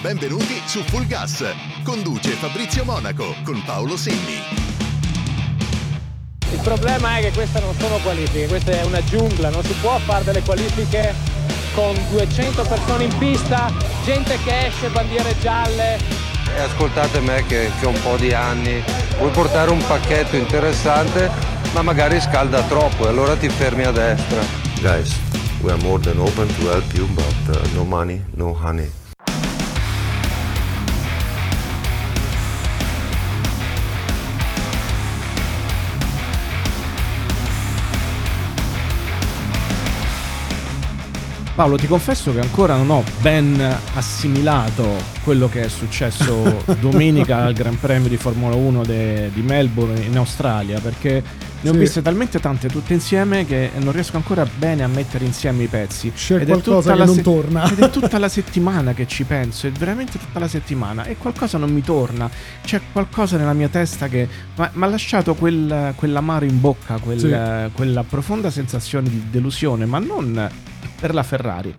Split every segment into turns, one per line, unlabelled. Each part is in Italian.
Benvenuti su Full Gas. Conduce Fabrizio Monaco con Paolo Segni.
Il problema è che queste non sono qualifiche, questa è una giungla, non si può fare delle qualifiche con 200 persone in pista, gente che esce, bandiere gialle.
E ascoltate me che, che ho un po' di anni, vuoi portare un pacchetto interessante ma magari scalda troppo e allora ti fermi a destra.
Guys, we are more than open to help you, but uh, no money, no honey.
Paolo, ti confesso che ancora non ho ben assimilato quello che è successo domenica al Gran Premio di Formula 1 de, di Melbourne in Australia, perché ne ho
Sì.
viste talmente tante tutte insieme che non riesco ancora bene a mettere insieme i pezzi.
C'è
Ed
qualcosa che non torna.
Ed è tutta la settimana che ci penso, è veramente tutta la settimana e qualcosa non mi torna. C'è qualcosa nella mia testa che mi ha lasciato quel, quell'amaro in bocca, quel-
Sì.
quella profonda sensazione di delusione, ma non per la Ferrari,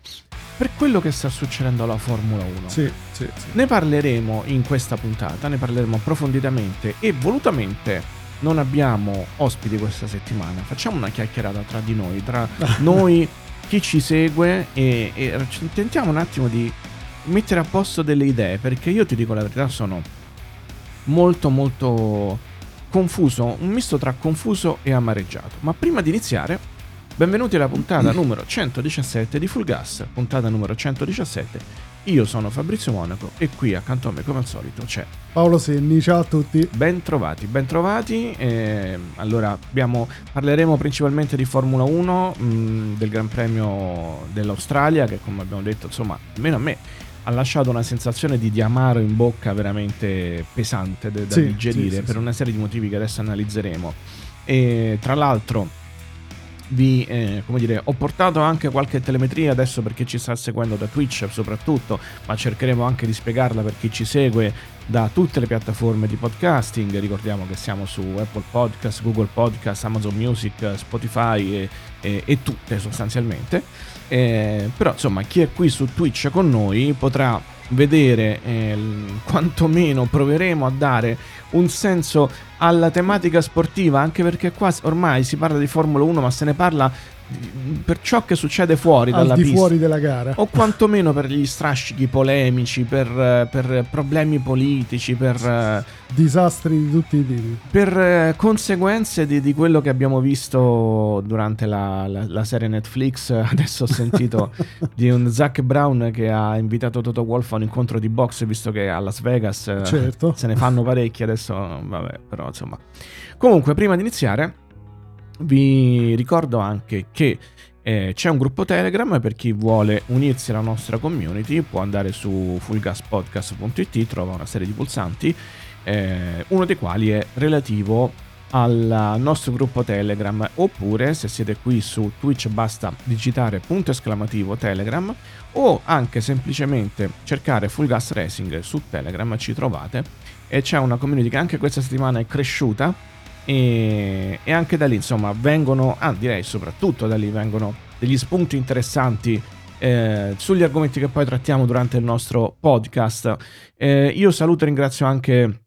per quello che sta succedendo alla Formula 1.
Sì, sì, sì.
Ne parleremo in questa puntata, ne parleremo approfonditamente e volutamente non abbiamo ospiti questa settimana. Facciamo una chiacchierata tra di noi, tra noi, chi ci segue e, e tentiamo un attimo di mettere a posto delle idee, perché io ti dico la verità, sono molto molto confuso, un misto tra confuso e amareggiato. Ma prima di iniziare, benvenuti alla puntata numero 117 di Full Gas, puntata numero 117. Io sono Fabrizio Monaco e qui accanto a me, come al solito, c'è
Paolo Senni, ciao a tutti.
Ben trovati, ben trovati. Eh, allora, abbiamo- parleremo principalmente di Formula 1, mh, del Gran Premio dell'Australia, che come abbiamo detto, insomma, almeno a me ha lasciato una sensazione di, di amaro in bocca veramente pesante da, da
Sì,
digerire
sì, sì,
per una serie di motivi che adesso analizzeremo. E tra l'altro vi, eh, dire, ho portato anche qualche telemetria adesso per chi ci sta seguendo da Twitch soprattutto, ma cercheremo anche di spiegarla per chi ci segue da tutte le piattaforme di podcasting. Ricordiamo che siamo su Apple Podcast, Google Podcast, Amazon Music, Spotify e, e- e tutte sostanzialmente. Eh, però insomma chi è qui su Twitch con noi potrà vedere eh, quantomeno proveremo a dare un senso alla tematica sportiva anche perché qua ormai si parla di Formula 1 ma se ne parla per ciò che succede fuori
Al
dalla pista
fuori della gara.
o quantomeno per gli strascichi polemici, per, per problemi politici, per, eh,
Disastri di tutti i tipi.
per, eh, conseguenze di, di quello che abbiamo visto durante la, la- la serie Netflix. Adesso ho sentito di un Zach Brown che ha invitato Toto Wolff a un incontro di box, visto che a Las Vegas eh,
Certo.
se ne fanno parecchi adesso, vabbè, però insomma. Comunque, prima di iniziare, vi ricordo anche che eh, c'è un gruppo Telegram per chi vuole unirsi alla nostra community, può andare su fullgaspodcast.it, trova una serie di pulsanti, eh, uno dei quali è relativo al nostro gruppo Telegram. Oppure se siete qui su Twitch basta digitare punto esclamativo Telegram o anche semplicemente cercare Full Gas Racing su Telegram ci trovate. E c'è una community che anche questa settimana è cresciuta e, e anche da lì insomma vengono, ah direi soprattutto da lì vengono degli spunti interessanti eh, sugli argomenti che poi trattiamo durante il nostro podcast. Eh, io saluto e ringrazio anche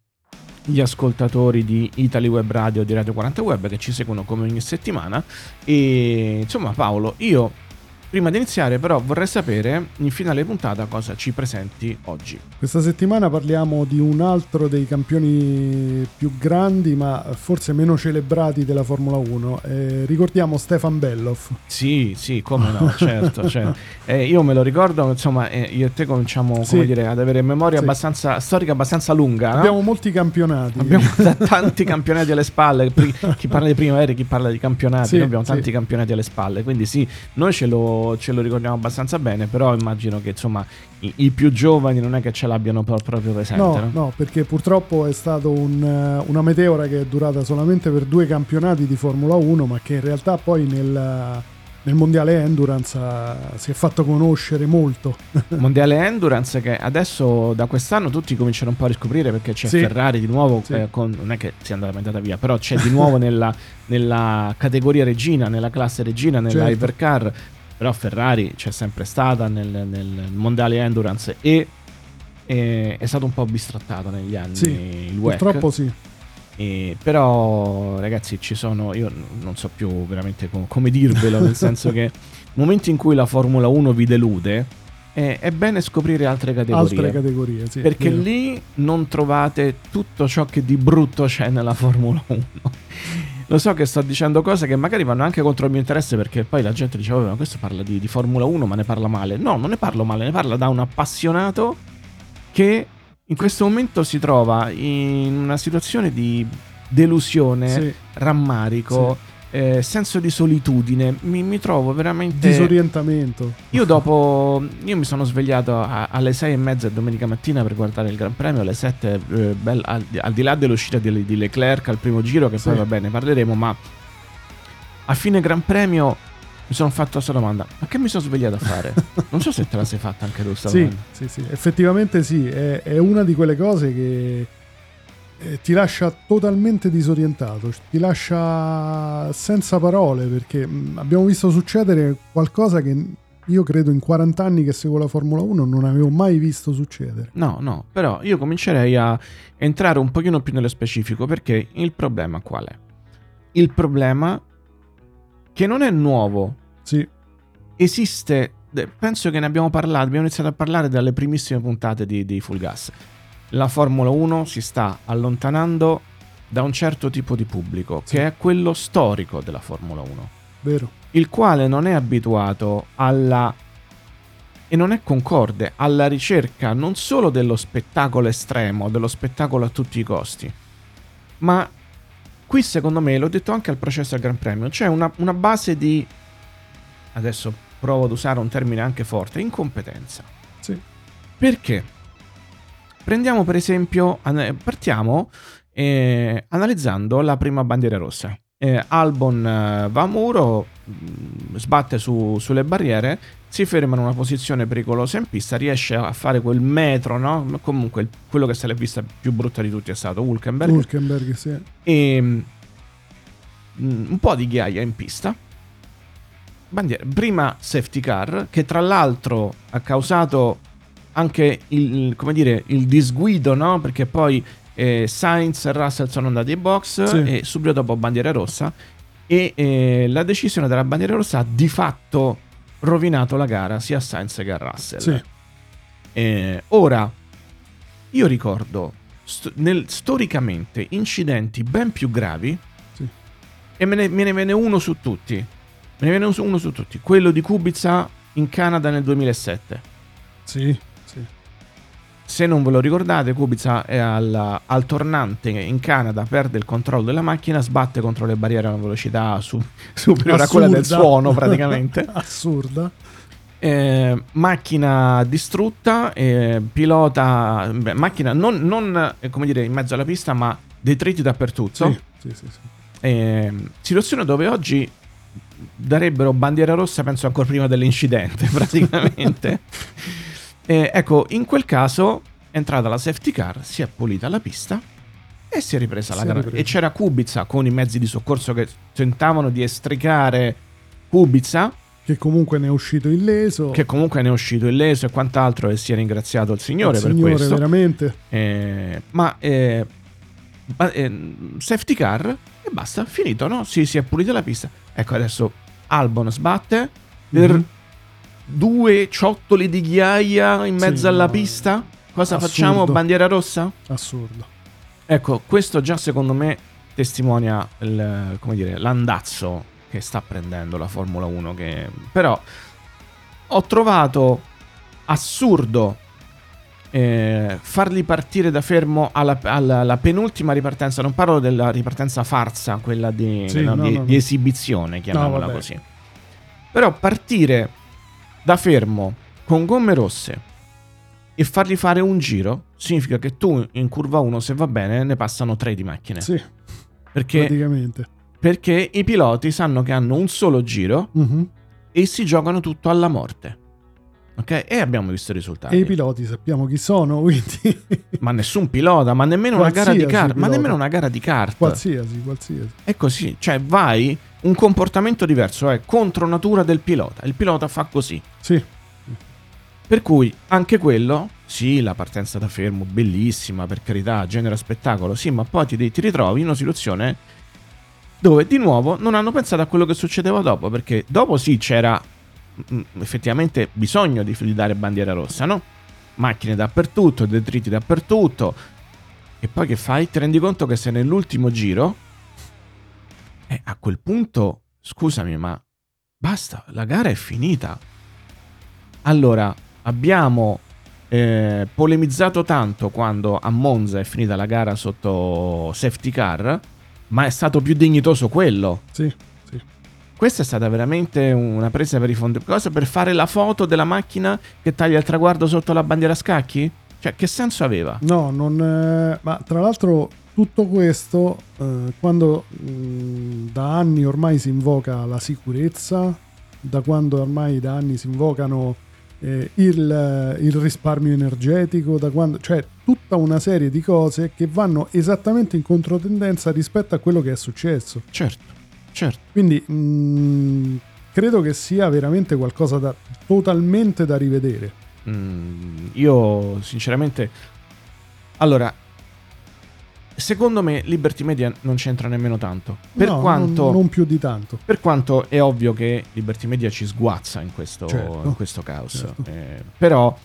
gli ascoltatori di Italy Web Radio di Radio 40 Web che ci seguono come ogni settimana e insomma Paolo io prima di iniziare però vorrei sapere in finale puntata cosa ci presenti oggi
Questa settimana parliamo di un altro dei campioni più grandi, ma forse meno celebrati della Formula 1. Eh, ricordiamo Stefan Belloff.
sì sì come no certo, certo. Eh, io me lo ricordo insomma eh, io e te cominciamo
Sì.
come dire ad avere memoria
Sì.
abbastanza storica abbastanza lunga no?
Abbiamo molti campionati.
Abbiamo tanti campionati alle spalle. Chi parla di primavera, chi parla di campionati.
Sì,
noi abbiamo tanti campionati alle spalle. Quindi sì, noi ce lo, ce lo ricordiamo abbastanza bene. Però immagino che insomma i, i più giovani non è che ce l'abbiano pro- proprio presente.
No,
no?
no, perché purtroppo è stata una meteora che è durata solamente per due campionati di Formula 1, ma che in realtà poi nel, nel mondiale Endurance ha- si è fatto conoscere molto.
Mondiale Endurance che adesso da quest'anno tutti cominciano un po' a riscoprire perché c'è
Sì.
Ferrari di nuovo.
Sì.
eh, con- non è che sia andata andata via, però c'è di nuovo nella, nella categoria regina, nella classe regina, nella
Certo.
hypercar. Però Ferrari c'è sempre stata nel, nel mondiale Endurance e è, è stato un po' bistrattato negli anni
Sì,
il WEC.
Purtroppo sì.
E- però, ragazzi, ci sono. Io non so più veramente com- come dirvelo, nel senso che nel momento in cui la Formula 1 vi delude, è, è bene scoprire altre categorie.
Altre categorie, sì.
perché
vero.
lì non trovate tutto ciò che di brutto c'è nella Formula 1. Lo so che sto dicendo cose che magari vanno anche contro il mio interesse perché poi la gente dice, "Vabbè, ma questo parla di, di Formula 1 ma ne parla male. No, non ne parlo male, ne parla da un appassionato che in questo momento si trova in una situazione di delusione,
Sì.
rammarico, eh, senso di solitudine. Mi, mi trovo veramente...
Disorientamento.
Io dopo, io mi sono svegliato a- alle sei e mezza domenica mattina per guardare il Gran Premio, alle 7, al, al di là dell'uscita di, di Leclerc al primo giro, che
Sì.
poi va bene, parleremo, ma a fine Gran Premio mi sono fatto questa domanda, ma che mi sono svegliato a fare? Non so se te la sei fatta anche tu sta
Sì, sì, sì, effettivamente sì, è, è una di quelle cose che eh, ti lascia totalmente disorientato, ti lascia senza parole perché abbiamo visto succedere qualcosa che io credo in 40 anni che seguo la Formula 1 non avevo mai visto succedere.
No, no, però io comincerei a entrare un pochino più nello specifico perché il problema qual è? Il problema che non è nuovo,
Sì,
esiste, penso che ne abbiamo parlato, abbiamo iniziato a parlare dalle primissime puntate di, di Full Gas. La Formula 1 si sta allontanando da un certo tipo di pubblico,
Sì.
che è quello storico della Formula 1,
vero.
il quale non è abituato alla e non è concorde alla ricerca non solo dello spettacolo estremo, dello spettacolo a tutti i costi, ma qui secondo me, l'ho detto anche al processo al Gran Premio, c'è una, una base di, adesso provo ad usare un termine anche forte, incompetenza.
Sì.
Perché? Prendiamo per esempio, partiamo eh, analizzando la prima bandiera rossa. Eh, Albon eh, va a muro, mh, sbatte su- sulle barriere, si ferma in una posizione pericolosa in pista, riesce a fare quel metro, no? Comunque il- quello che se l'è vista più brutta di tutti è stato Hulkenberg.
Hulkenberg, sì.
e mm, un po' di ghiaia in pista. Bandiera. Prima safety car, che tra l'altro ha causato anche il, come dire, il disguido, no? Perché poi eh, Sainz e Russell sono andati ai box
Sì.
e subito dopo bandiera rossa. E eh, la decisione della bandiera rossa ha di fatto rovinato la gara sia a Sainz che a Russell.
Sì.
Eh, ora, io ricordo st- nel- storicamente incidenti ben più gravi
Sì.
e me ne, me ne viene uno su tutti. Me ne viene uno su- tutti. Quello di Kubica in Canada nel 2007.
Sì, sì.
Se non ve lo ricordate, Kubica è al, al tornante in Canada, perde il controllo della macchina, sbatte contro le barriere a una velocità su- superiore a quella del
Assurda.
suono praticamente.
Assurda.
Eh, macchina distrutta, eh, pilota, beh, macchina non, non, eh, come dire in mezzo alla pista, ma detriti dappertutto.
Sì, sì, sì.
Eh, situazione dove oggi darebbero bandiera rossa, penso ancora prima dell'incidente, praticamente. Eh, ecco, in quel caso è entrata la safety car, si è pulita la pista e si è ripresa
Si
la gara. E c'era Kubica con i mezzi di soccorso che tentavano di estricare Kubica
Che comunque ne è uscito illeso.
che comunque ne è uscito illeso e quant'altro e si è ringraziato il Signore
Il
per
signore
questo.
veramente.
Eh, ma eh, eh, safety car e basta, finito, no? Si, si è pulita la pista. Ecco, adesso Albon sbatte per
Mhm.
Due ciottoli di ghiaia in
Sì,
mezzo alla
no,
pista. Cosa
assurdo.
facciamo? Bandiera rossa?
Assurdo.
Ecco, questo già secondo me testimonia il- come dire, l'andazzo che sta prendendo la Formula 1. Che... Però ho trovato assurdo eh, farli partire da fermo alla, alla- alla penultima ripartenza. Non parlo della ripartenza farsa, quella di,
Sì,
no,
no,
di-
no,
di esibizione, chiamiamola così. Però partire da fermo con gomme rosse e fargli fare un giro significa che tu in curva 1, se va bene, ne passano 3 di macchine.
Sì,
perché,
praticamente.
perché i piloti sanno che hanno un solo giro
Mhm.
e si giocano tutto alla morte. Ok? E abbiamo visto i risultati.
E i piloti sappiamo chi sono, quindi
ma nessun pilota, ma nemmeno una gara di
Qualsiasi
kart. Ma nemmeno una gara di kart.
qualsiasi, qualsiasi.
È così, cioè vai un comportamento diverso, è contro natura del pilota. Il pilota fa così.
Sì,
Per cui anche quello Sì, la partenza da fermo, bellissima, per carità, genera spettacolo, sì, ma poi ti, ti ritrovi in una situazione dove di nuovo non hanno pensato a quello che succedeva dopo, perché dopo sì c'era mh, effettivamente bisogno di, di dare bandiera rossa, no? Macchine dappertutto, detriti dappertutto, e poi che fai? Ti rendi conto che se nell'ultimo giro, eh, a quel punto, scusami, ma basta, la gara è finita. Allora, abbiamo eh, polemizzato tanto quando a Monza è finita la gara sotto safety car, ma è stato più dignitoso quello.
Sì, sì.
Questa è stata veramente una presa per i fondi. Cosa per fare la foto della macchina che taglia il traguardo sotto la bandiera a scacchi? Cioè, che senso aveva?
No, non. eh, ma tra l'altro, tutto questo, eh, quando mh, da anni ormai si invoca la sicurezza, da quando ormai da anni si invocano eh, il, il risparmio energetico, da quando, cioè tutta una serie di cose che vanno esattamente in controtendenza rispetto a quello che è successo.
Certo, certo.
Quindi mh, credo che sia veramente qualcosa da totalmente da rivedere.
Mm, io sinceramente... Allora, secondo me Liberty Media non c'entra nemmeno tanto. Per,
No,
quanto,
non, non più di tanto.
per quanto è ovvio che Liberty Media ci sguazza in questo,
Certo.
in questo caos.
Certo.
Eh, però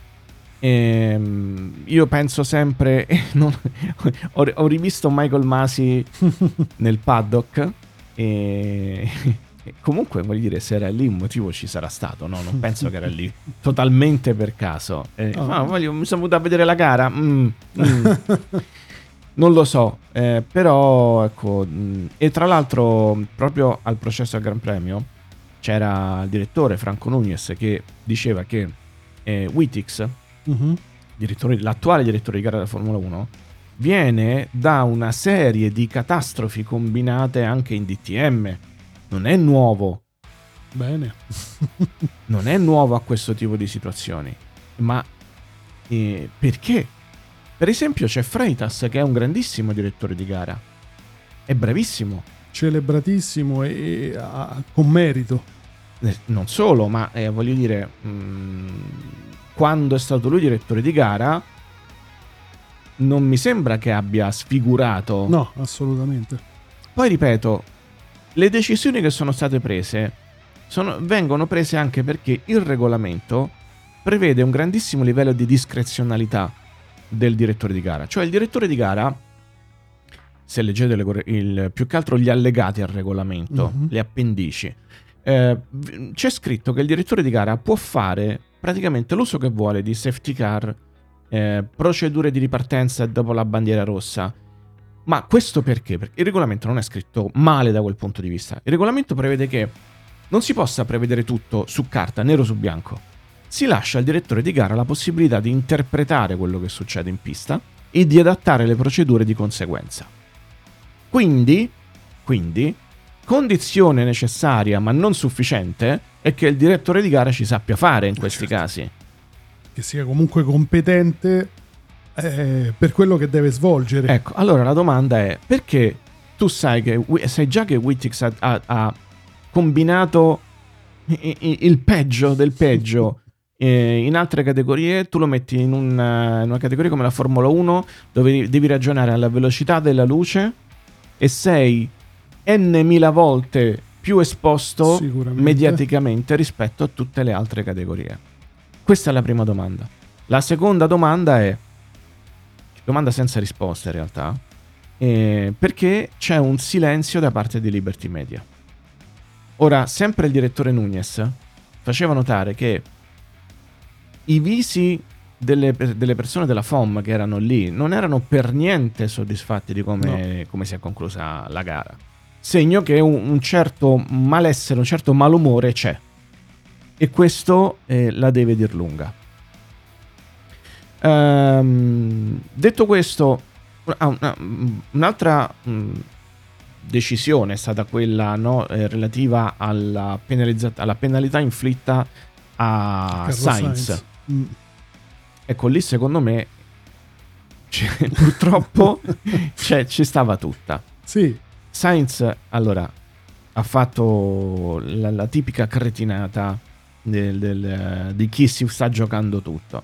ehm, io penso sempre... non- ho, ho rivisto Michael Masi nel paddock e... Comunque, voglio dire, se era lì un motivo ci sarà stato, no? Non penso che era lì totalmente per caso. Eh,
Oh.
ma voglio- mi sono venuto a vedere la gara. mm, mm. Non lo so, eh, però ecco. mm, e tra l'altro, proprio al processo al Gran Premio c'era il direttore Franco Nunez che diceva che eh, Wittix,
Mhm.
direttore- l'attuale direttore di gara della Formula 1, viene da una serie di catastrofi combinate anche in DTM. Non è nuovo,
Bene.
non è nuovo a questo tipo di situazioni. Ma eh, perché? Per esempio c'è Freitas che è un grandissimo direttore di gara. È bravissimo.
Celebratissimo e, a- con merito.
Eh, Non solo, ma eh, voglio dire, mh, quando è stato lui direttore di gara, non mi sembra che abbia sfigurato.
No, assolutamente.
Poi ripeto, le decisioni che sono state prese sono- vengono prese anche perché il regolamento prevede un grandissimo livello di discrezionalità del direttore di gara. Cioè il direttore di gara, se leggete le il- più che altro gli allegati al regolamento,
Mhm.
le appendici, eh, c'è scritto che il direttore di gara può fare praticamente l'uso che vuole di safety car, eh, procedure di ripartenza dopo la bandiera rossa. Ma questo perché? Perché il regolamento non è scritto male da quel punto di vista. Il regolamento prevede che non si possa prevedere tutto su carta, nero su bianco. Si lascia al direttore di gara la possibilità di interpretare quello che succede in pista e di adattare le procedure di conseguenza. Quindi, quindi, condizione necessaria ma non sufficiente è che il direttore di gara ci sappia fare in questi
Certo.
casi.
Che sia comunque competente eh, per quello che deve svolgere.
Ecco, allora la domanda è perché tu sai, che, sai già che Wittix ha, ha- ha combinato il peggio del peggio eh, in altre categorie, tu lo metti in una, in una categoria come la Formula 1 dove devi ragionare alla velocità della luce e sei n mila volte più esposto mediaticamente rispetto a tutte le altre categorie. Questa è la prima domanda. La seconda domanda è domanda senza risposta in realtà, eh, perché c'è un silenzio da parte di Liberty Media. Ora, sempre il direttore Nunez faceva notare che i visi delle, delle persone della FOM che erano lì non erano per niente soddisfatti di come, come si è conclusa la gara. Segno che un, un certo malessere, un certo malumore c'è. E questo eh, la deve dir lunga. Ehm, detto questo, una- un'altra mh, decisione è stata quella no, eh, relativa alla, penalizza- alla penalità inflitta a
Carlo
Sainz.
Mm.
Ecco, lì secondo me c'è- purtroppo c'è- ci stava tutta.
Sì,
Sainz, allora, ha fatto la, la tipica cretinata del- del- di chi si sta giocando tutto.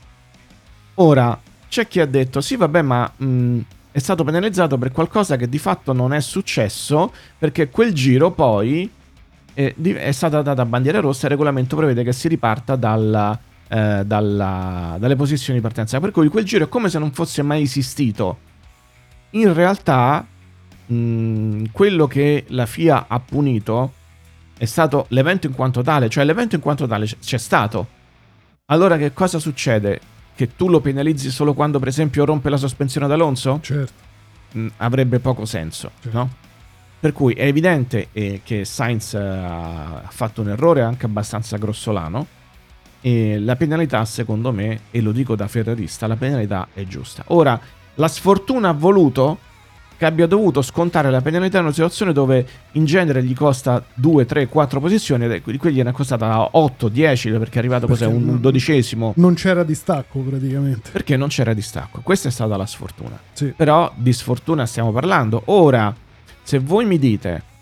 Ora, c'è chi ha detto, sì vabbè, ma mh, è stato penalizzato per qualcosa che di fatto non è successo, perché quel giro poi è, è stata data bandiera rossa e il regolamento prevede che si riparta dalla, eh, dalla, dalle posizioni di partenza. Per cui quel giro è come se non fosse mai esistito. In realtà, mh, quello che la FIA ha punito è stato l'evento in quanto tale, cioè l'evento in quanto tale c'è stato. Allora che cosa succede? Che tu lo penalizzi solo quando per esempio rompe la sospensione ad Alonso?
Certo.
Mh, avrebbe poco senso, certo. no? Per cui è evidente eh, che Sainz uh, ha fatto un errore anche abbastanza grossolano e la penalità secondo me, e lo dico da ferrarista, la penalità è giusta. Ora, la sfortuna ha voluto che abbia dovuto scontare la penalità in una situazione dove in genere gli costa 2, 3, 4 posizioni, e di quelli ne è costata 8, 10 perché è arrivato perché cos'è, un dodicesimo.
Non c'era distacco praticamente.
Perché non c'era distacco, questa è stata la sfortuna.
Sì.
Però di sfortuna stiamo parlando. Ora, se voi mi dite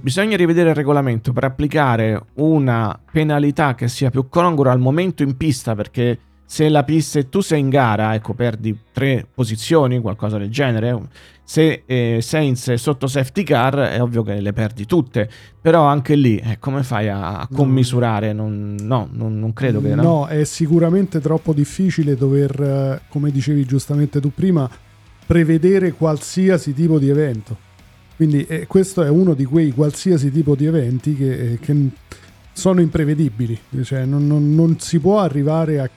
bisogna rivedere il regolamento per applicare una penalità che sia più congrua al momento in pista perché se la pista e tu sei in gara, ecco, perdi tre posizioni, qualcosa del genere. Se eh, Sainz è sotto safety car, è ovvio che le perdi tutte. Però anche lì, eh, come fai a, a commisurare? Non, no, non, non, credo che...
No? no, è sicuramente troppo difficile dover, eh, come dicevi giustamente tu prima, prevedere qualsiasi tipo di evento. Quindi eh, questo è uno di quei qualsiasi tipo di eventi che, eh, che sono imprevedibili. Cioè non, non, non si può arrivare a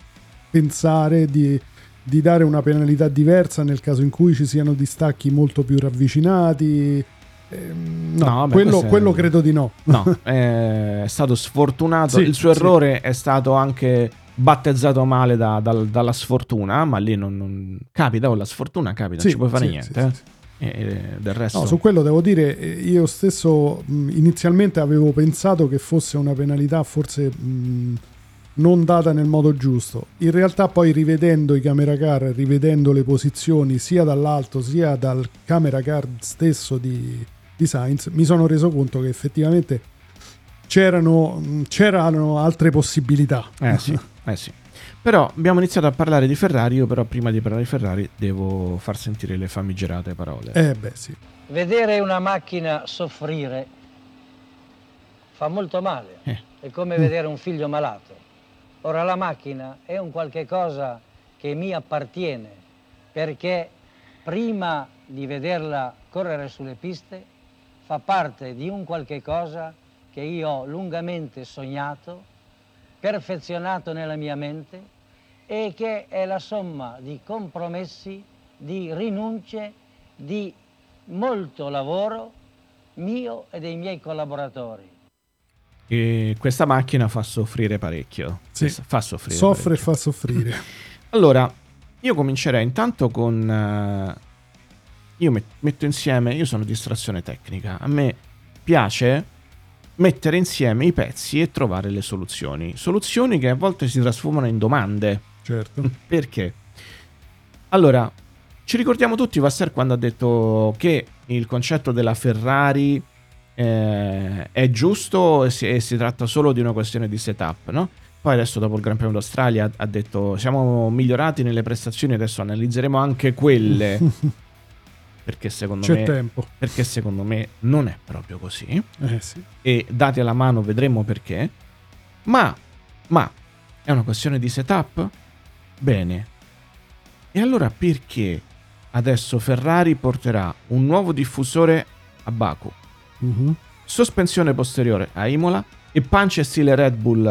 pensare di, di, dare una penalità diversa nel caso in cui ci siano distacchi molto più ravvicinati. Eh, no, no vabbè, quello, quello è... credo di no.
No, è stato sfortunato. Sì, Il suo errore sì. è stato anche battezzato male da, da, dalla sfortuna, ma lì non, non... capita, o la sfortuna capita, sì, non ci puoi fare niente. Eh. E del resto...
No, su quello devo dire, eh, io stesso mh, inizialmente avevo pensato che fosse una penalità forse mh, non data nel modo giusto. In realtà poi rivedendo i camera car, rivedendo le posizioni sia dall'alto sia dal camera car stesso di, di Sainz, mi sono reso conto che effettivamente c'erano, c'erano altre possibilità.
Eh sì, eh sì. Però abbiamo iniziato a parlare di Ferrari, io però prima di parlare di Ferrari devo far sentire le famigerate parole.
Eh beh sì.
Vedere una macchina soffrire fa molto male, eh. è come vedere un figlio malato. Ora la macchina è un qualche cosa che mi appartiene perché prima di vederla correre sulle piste fa parte di un qualche cosa che io ho lungamente sognato, perfezionato nella mia mente e che è la somma di compromessi, di rinunce, di molto lavoro mio e dei miei collaboratori.
E questa macchina fa soffrire parecchio.
Sì,
fa soffrire.
Soffre e fa soffrire.
allora, io comincerei intanto con... Uh, io met- metto insieme, io sono distrazione tecnica, a me piace mettere insieme i pezzi e trovare le soluzioni. Soluzioni che a volte si trasformano in domande.
Certo.
Perché? Allora, ci ricordiamo tutti Vasser quando ha detto che il concetto della Ferrari eh, è giusto e si, e si, tratta solo di una questione di setup, no? Poi adesso dopo il Gran Premio d'Australia ha detto siamo migliorati nelle prestazioni, adesso analizzeremo anche quelle. perché secondo, me, perché secondo me non è proprio così.
Eh sì.
E dati alla mano vedremo perché. Ma, ma, è una questione di setup? Bene. E allora perché adesso Ferrari porterà un nuovo diffusore a Baku?
Mm-hmm.
Sospensione posteriore a Imola e pancia e stile Red Bull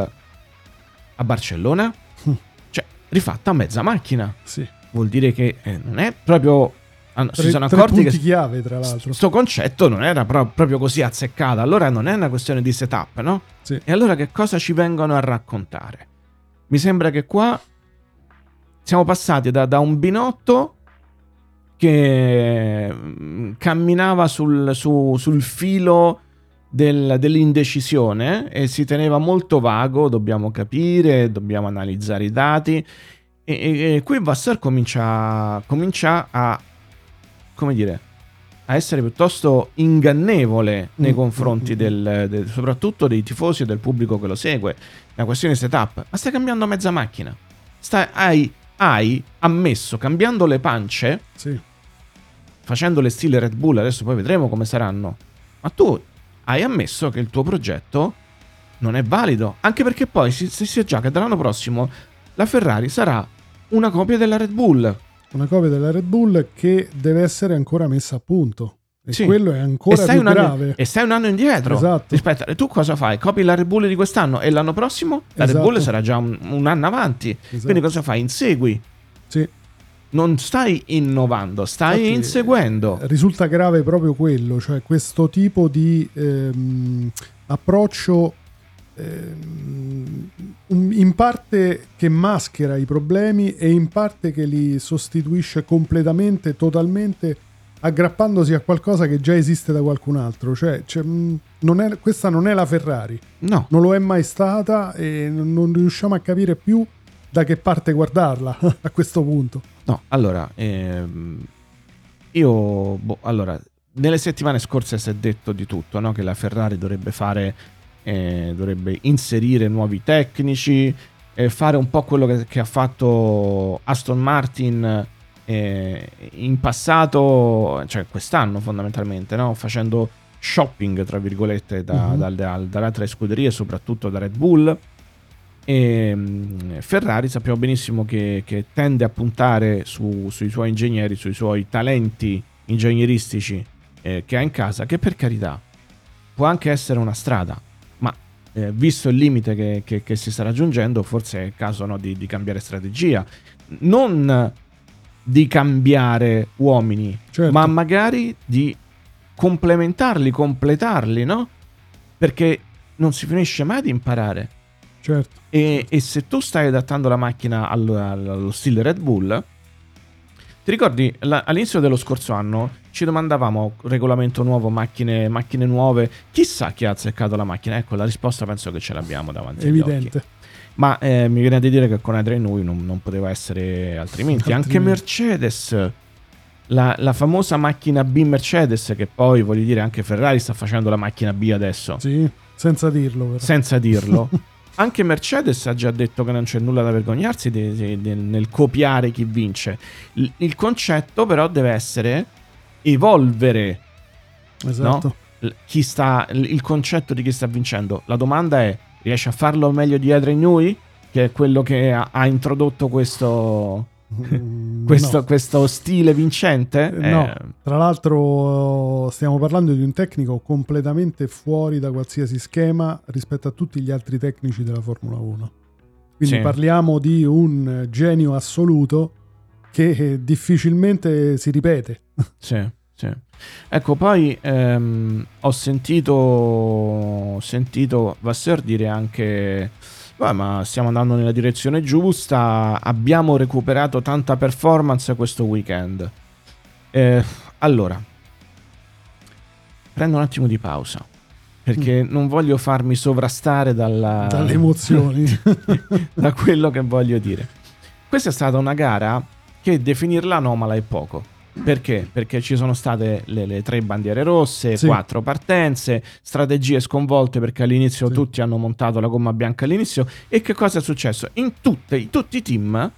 a Barcellona?
Mm.
Cioè, rifatta a mezza macchina.
Sì.
Vuol dire che eh, non è proprio
Ah, si sono accorti che chiave, tra l'altro.
questo concetto non era pro- proprio così azzeccato. Allora non è una questione di setup, no?
Sì.
E allora che cosa ci vengono a raccontare? Mi sembra che qua siamo passati da, da un binotto che mm, camminava sul, su, sul filo del, dell'indecisione e si teneva molto vago, dobbiamo capire, dobbiamo analizzare i dati. E, e, e qui Vassar comincia, comincia a, come dire, a essere piuttosto ingannevole nei mm, confronti mm, mm. del, del, soprattutto dei tifosi e del pubblico che lo segue. È una questione di setup. Ma stai cambiando mezza macchina. Stai, hai hai ammesso, cambiando le pance,
Sì.
facendo le stile Red Bull, adesso poi vedremo come saranno, ma tu hai ammesso che il tuo progetto non è valido, anche perché poi si, si sa già che dall'anno prossimo la Ferrari sarà una copia della Red Bull.
Una copia della Red Bull che deve essere ancora messa a punto. E
Sì.
quello è ancora
e,
più
anno,
grave.
e sei un anno indietro
Esatto.
rispetto a tu cosa fai? Copi la Red Bull di quest'anno e l'anno prossimo la Red
Esatto.
Bull sarà già un, un anno avanti.
Esatto.
Quindi cosa fai? Insegui.
Sì.
Non stai innovando, stai
Infatti,
inseguendo.
Risulta grave proprio quello, cioè questo tipo di ehm, approccio in parte che maschera i problemi e in parte che li sostituisce completamente, totalmente aggrappandosi a qualcosa che già esiste da qualcun altro. Cioè, mh, non è- questa non è la Ferrari,
No,
non lo è mai stata e non non riusciamo a capire più da che parte guardarla a questo punto.
no. Allora, ehm, io, boh, allora, nelle settimane scorse si è detto di tutto, no? Che la Ferrari dovrebbe fare, eh, dovrebbe inserire nuovi tecnici, eh, fare un po' quello che, che ha fatto Aston Martin eh, in passato, cioè quest'anno fondamentalmente, no? Facendo shopping, tra virgolette, da,
Mhm.
dal- dal- dalle altre scuderie, soprattutto da Red Bull. E mm, Ferrari sappiamo benissimo che, che tende a puntare su- sui suoi ingegneri, sui suoi talenti ingegneristici eh, che ha in casa, che per carità può anche essere una strada, eh, visto il limite che, che- che si sta raggiungendo, forse è il caso no, di, di cambiare strategia. Non di cambiare uomini,
Certo.
ma magari di complementarli, completarli, no? Perché non si finisce mai di imparare.
Certo.
E, e se tu stai adattando la macchina allo, allo stile Red Bull, ti ricordi la- all'inizio dello scorso anno ci domandavamo regolamento nuovo, macchine, macchine nuove, chissà chi ha azzeccato la macchina? Ecco, la risposta penso che ce l'abbiamo davanti.
Evidente.
Ma eh, mi viene da dire che con Adrian Newey non, non poteva essere altrimenti. Anche
Altrimenti.
Mercedes, la, la famosa macchina B Mercedes, che poi voglio dire anche Ferrari sta facendo la macchina B adesso,
Sì, senza dirlo. Però.
senza dirlo. Anche Mercedes ha già detto che non c'è nulla da vergognarsi de- de- de- nel copiare chi vince. Il, il concetto però deve essere evolvere
esatto.
l- chi sta, il concetto di chi sta vincendo. La domanda è: riesce a farlo meglio di Adrian Newey? Che è quello che ha, ha introdotto questo, questo,
no.
questo stile vincente?
No.
Eh,
Tra l'altro stiamo parlando di un tecnico completamente fuori da qualsiasi schema rispetto a tutti gli altri tecnici della Formula 1. Quindi
Sì.
parliamo di un genio assoluto che difficilmente si ripete.
Sì, sì. Ecco, poi ehm, ho sentito, sentito Vasseur dire anche, "Beh, ma stiamo andando nella direzione giusta, abbiamo recuperato tanta performance questo weekend. Eh, allora, prendo un attimo di pausa, perché non voglio farmi sovrastare dalla,
Dalle emozioni.
da quello che voglio dire. Questa è stata una gara che definirla anomala è poco. Perché? Perché ci sono state le, le tre bandiere rosse,
Sì.
quattro partenze, strategie sconvolte perché all'inizio
Sì.
tutti hanno montato la gomma bianca all'inizio. E che cosa è successo? In tutte- in tutti i team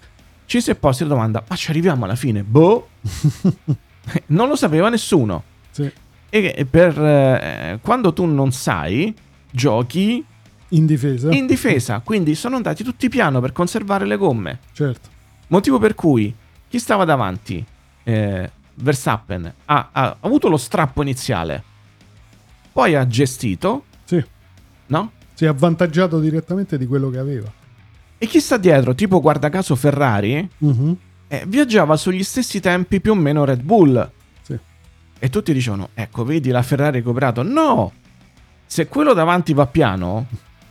ci si è posti la domanda: ma ci arriviamo alla fine? Boh, non lo sapeva nessuno.
Sì,
E per, eh, quando tu non sai, giochi
in difesa.
in difesa. Quindi sono andati tutti piano per conservare le gomme.
Certo.
Motivo per cui chi stava davanti, eh, Verstappen, ha, ha avuto lo strappo iniziale, poi ha gestito,
Sì.
no?
Si è avvantaggiato direttamente di quello che aveva.
E chi sta dietro, tipo guarda caso Ferrari,
Mhm.
eh, viaggiava sugli stessi tempi più o meno Red Bull.
Sì.
E tutti dicevano, ecco, vedi la Ferrari recuperato. No! Se quello davanti va piano,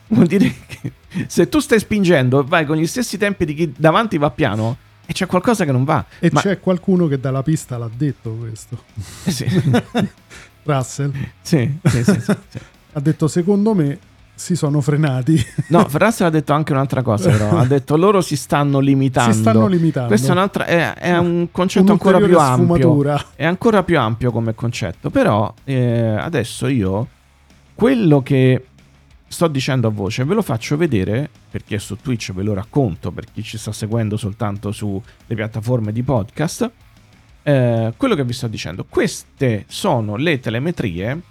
vuol dire che se tu stai spingendo e vai con gli stessi tempi di chi davanti va piano, e c'è qualcosa che non va.
E
Ma-
c'è qualcuno che dalla pista l'ha detto questo.
Sì.
Russell
sì, sì, sì, sì, sì.
ha detto secondo me si sono frenati.
No, Ferrazzi ha detto anche un'altra cosa, però. Ha detto loro si stanno limitando.
si stanno limitando.
Questo è, un'altra, è, è un concetto ancora più
Un'ulteriore
ampio.
sfumatura.
È ancora più ampio come concetto. Però eh, adesso io quello che sto dicendo a voce, ve lo faccio vedere perché su Twitch ve lo racconto per chi ci sta seguendo soltanto sulle piattaforme di podcast. Eh, quello che vi sto dicendo, queste sono le telemetrie,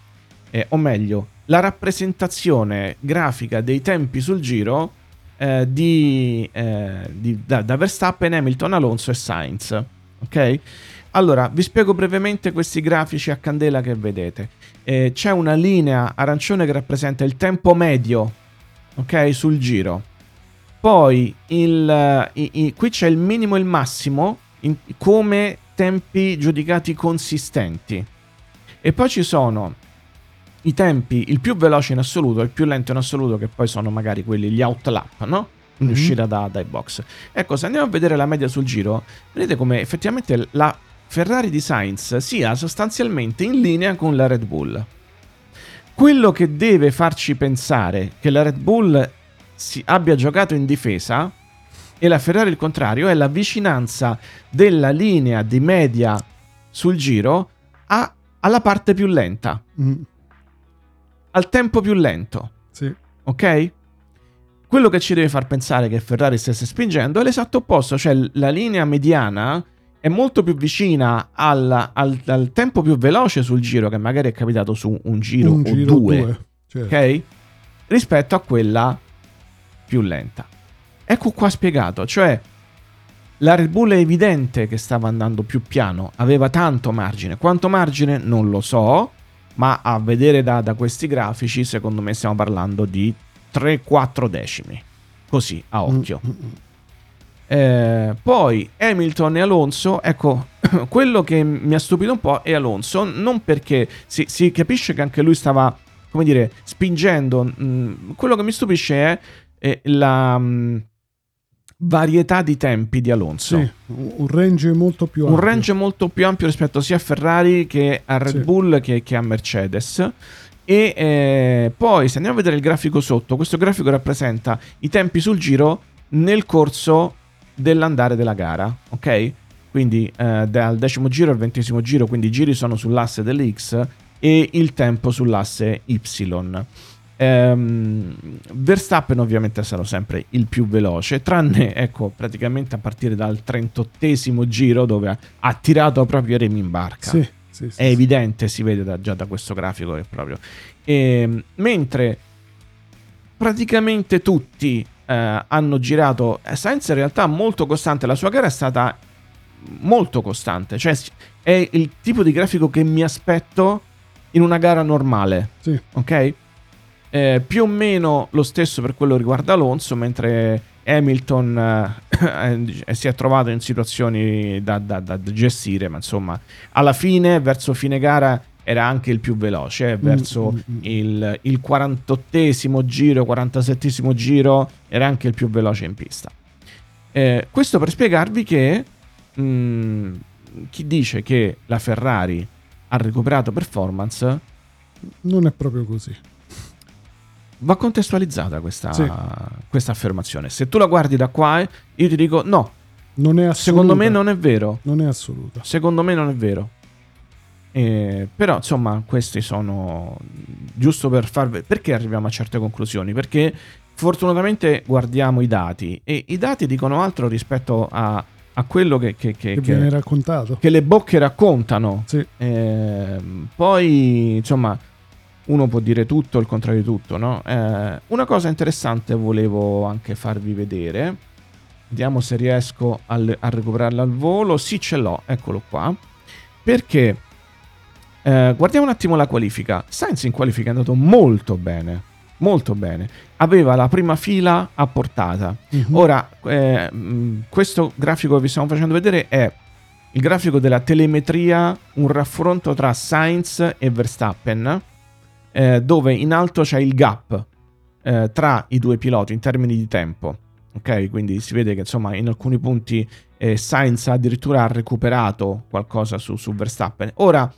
eh, o meglio, la rappresentazione grafica dei tempi sul giro eh, di, eh, di da, da, Verstappen, Hamilton, Alonso e Sainz. Ok? Allora, vi spiego brevemente questi grafici a candela che vedete. Eh, c'è una linea arancione che rappresenta il tempo medio, ok, sul giro. Poi il, i, i, qui c'è il minimo e il massimo in, come tempi giudicati consistenti. E poi ci sono i tempi, il più veloce in assoluto e il più lento in assoluto, che poi sono magari quelli, gli outlap, no? In mm-hmm. uscita da, dai box. Ecco, se andiamo a vedere la media sul giro, vedete come effettivamente la Ferrari di Sainz sia sostanzialmente in linea con la Red Bull. Quello che deve farci pensare che la Red Bull si abbia giocato in difesa e la Ferrari il contrario è la vicinanza della linea di media sul giro a, alla parte più lenta. Mm al tempo più lento.
Sì.
Ok? Quello che ci deve far pensare che Ferrari stesse spingendo è l'esatto opposto, cioè la linea mediana è molto più vicina al, al, al tempo più veloce sul giro, che magari è capitato su un giro un o giro due, due certo. ok? Rispetto a quella più lenta. Ecco qua spiegato, cioè la Red Bull è evidente che stava andando più piano, aveva tanto margine. Quanto margine non lo so, ma a vedere da, da questi grafici secondo me stiamo parlando di 3-4 decimi, così a occhio. Mm-hmm. Eh, poi Hamilton e Alonso, ecco, quello che mi ha stupito un po' è Alonso, non perché si, si capisce che anche lui stava, come dire, spingendo, mm, quello che mi stupisce è, è la... Mm, varietà di tempi di Alonso.
Sì, un range molto più
ampio. Un range molto più ampio rispetto sia a Ferrari che a Red sì. Bull che, che, a Mercedes. E eh, poi, se andiamo a vedere il grafico sotto, questo grafico rappresenta i tempi sul giro nel corso dell'andare della gara, ok? Quindi eh, dal decimo giro al ventesimo giro, quindi i giri sono sull'asse dell'X e il tempo sull'asse Y. Ehm, Verstappen ovviamente sarà sempre il più veloce, tranne ecco praticamente a partire dal 38 giro dove ha tirato proprio remi in barca.
Sì, sì,
sì, è evidente, si vede da, già da questo grafico che proprio. Ehm, mentre praticamente tutti eh, hanno girato, eh, Sainz in realtà molto costante, la sua gara è stata molto costante, cioè è il tipo di grafico che mi aspetto in una gara normale.
Sì.
Ok? Eh, più o meno lo stesso per quello riguarda Alonso, mentre Hamilton eh, si è trovato in situazioni da, da, da, gestire, ma insomma, alla fine, verso fine gara, era anche il più veloce, eh, verso mm, mm, mm. il, il 48 giro, 47 giro, era anche il più veloce in pista. Eh, questo per spiegarvi che mh, mm, chi dice che la Ferrari ha recuperato performance
non è proprio così
va contestualizzata questa, sì. questa, affermazione. Se tu la guardi da qua, io ti dico no.
Non è
Secondo me non è vero.
Non è assoluta.
Secondo me non è vero. Eh, però insomma questi sono giusto per farvi perché arriviamo a certe conclusioni perché fortunatamente guardiamo i dati e i dati dicono altro rispetto a, a quello che, che, che,
che, viene raccontato
che le bocche raccontano
sì.
eh, poi insomma uno può dire tutto il contrario di tutto, no? Eh, una cosa interessante volevo anche farvi vedere. Vediamo se riesco a, a recuperarla al volo. Sì, ce l'ho, eccolo qua. Perché eh, guardiamo un attimo la qualifica. Sainz in qualifica è andato molto bene. Molto bene. Aveva la prima fila a portata. Uh-huh. Ora, eh, questo grafico che vi stiamo facendo vedere è il grafico della telemetria, un raffronto tra Sainz e Verstappen eh, dove in alto c'è il gap eh, tra i due piloti in termini di tempo. Ok, quindi si vede che insomma in alcuni punti eh, Sainz addirittura ha recuperato qualcosa su, su Verstappen. Ora,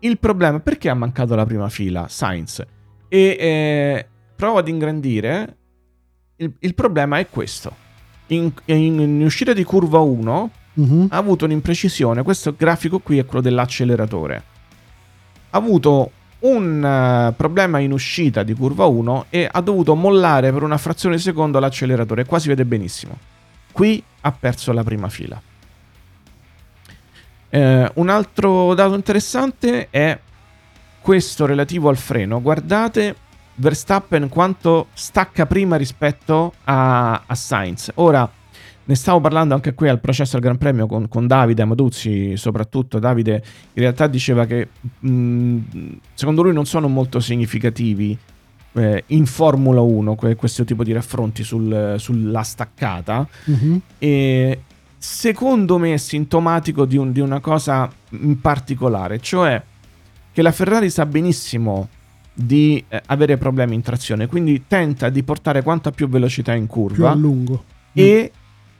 il problema perché ha mancato la prima fila Sainz? E eh, provo ad ingrandire. Il, il, problema è questo. In, in, in uscita di curva 1 uh-huh. Mhm. ha avuto un'imprecisione. Questo grafico qui è quello dell'acceleratore. Ha avuto un uh, problema in uscita di curva 1 e ha dovuto mollare per una frazione di secondo l'acceleratore. Qua si vede benissimo. Qui ha perso la prima fila. Eh, un altro dato interessante è questo relativo al freno. Guardate Verstappen quanto stacca prima rispetto a, a Sainz. Ora, ne stavo parlando anche qui al processo al Gran Premio con, con Davide Amaduzzi, soprattutto Davide in realtà diceva che mh, secondo lui non sono molto significativi eh, in Formula 1 que- questo tipo di raffronti sul, sulla staccata uh-huh. e secondo me è sintomatico di, un, di una cosa in particolare, cioè che la Ferrari sa benissimo di eh, avere problemi in trazione, quindi tenta di portare quanta più velocità in curva e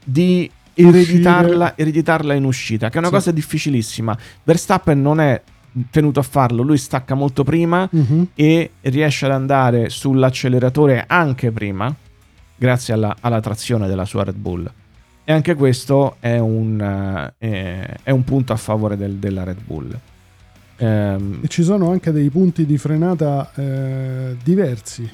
di ereditarla, ereditarla, in uscita, che è una sì. cosa difficilissima. Verstappen non è tenuto a farlo, lui stacca molto prima uh-huh. e riesce ad andare sull'acceleratore anche prima, grazie alla, alla, trazione della sua Red Bull. E anche questo è un, uh, è, un punto a favore del, della Red Bull.
Um, e ci sono anche dei punti di frenata eh, diversi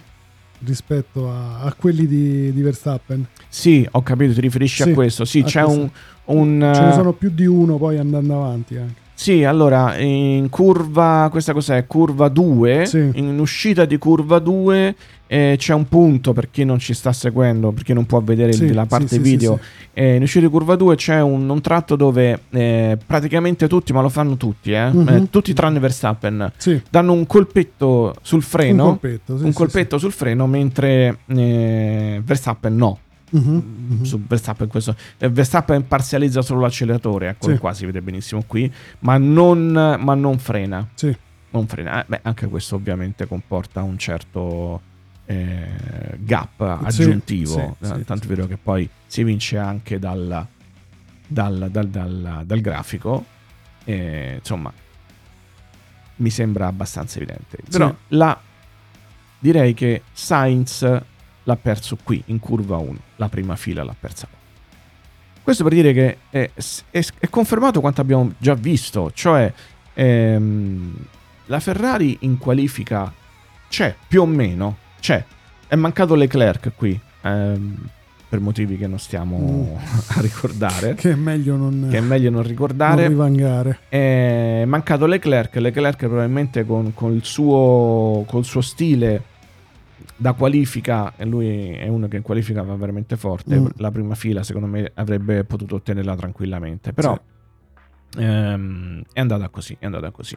rispetto a, a quelli di, di, Verstappen.
Sì, ho capito, ti riferisci sì, a questo. Sì, c'è un, un,
Ce ne sono più di uno poi andando avanti anche.
Sì, allora in curva, questa cos'è? Curva 2, sì. in uscita di curva 2 eh, c'è un punto per chi non ci sta seguendo, per chi non può vedere sì, la parte sì, video. Eh, in uscita di curva 2 c'è un, un tratto dove eh, praticamente tutti, ma lo fanno tutti, uh-huh. tutti tranne Verstappen, danno un colpetto sul freno, un colpetto, un colpetto sul freno, mentre eh, Verstappen no. Uh-huh, Su Verstappen, questo, eh, Verstappen parzializza solo l'acceleratore, eccolo sì. qua, si vede benissimo qui, ma non, ma non frena.
Sì.
Non frena. Eh, beh, anche questo ovviamente comporta un certo eh, gap aggiuntivo, sì, sì, tanto è vero che poi si vince anche dal, dal, dal, dal grafico. insomma, mi sembra abbastanza evidente. Però la, direi che Sainz l'ha perso qui in curva 1, la prima fila l'ha persa qua. Questo per dire che è, è, è confermato quanto abbiamo già visto, cioè ehm, la Ferrari in qualifica c'è più o meno, c'è. È mancato Leclerc qui, ehm, per motivi che non stiamo mm. a ricordare.
che è meglio non,
che è meglio non ricordare.
Non
è mancato Leclerc, Leclerc probabilmente con, con, il suo, col suo stile da qualifica, e lui è uno che in qualifica va veramente forte, mm. la prima fila secondo me avrebbe potuto ottenerla tranquillamente, però sì. ehm, è andata così, è andata così.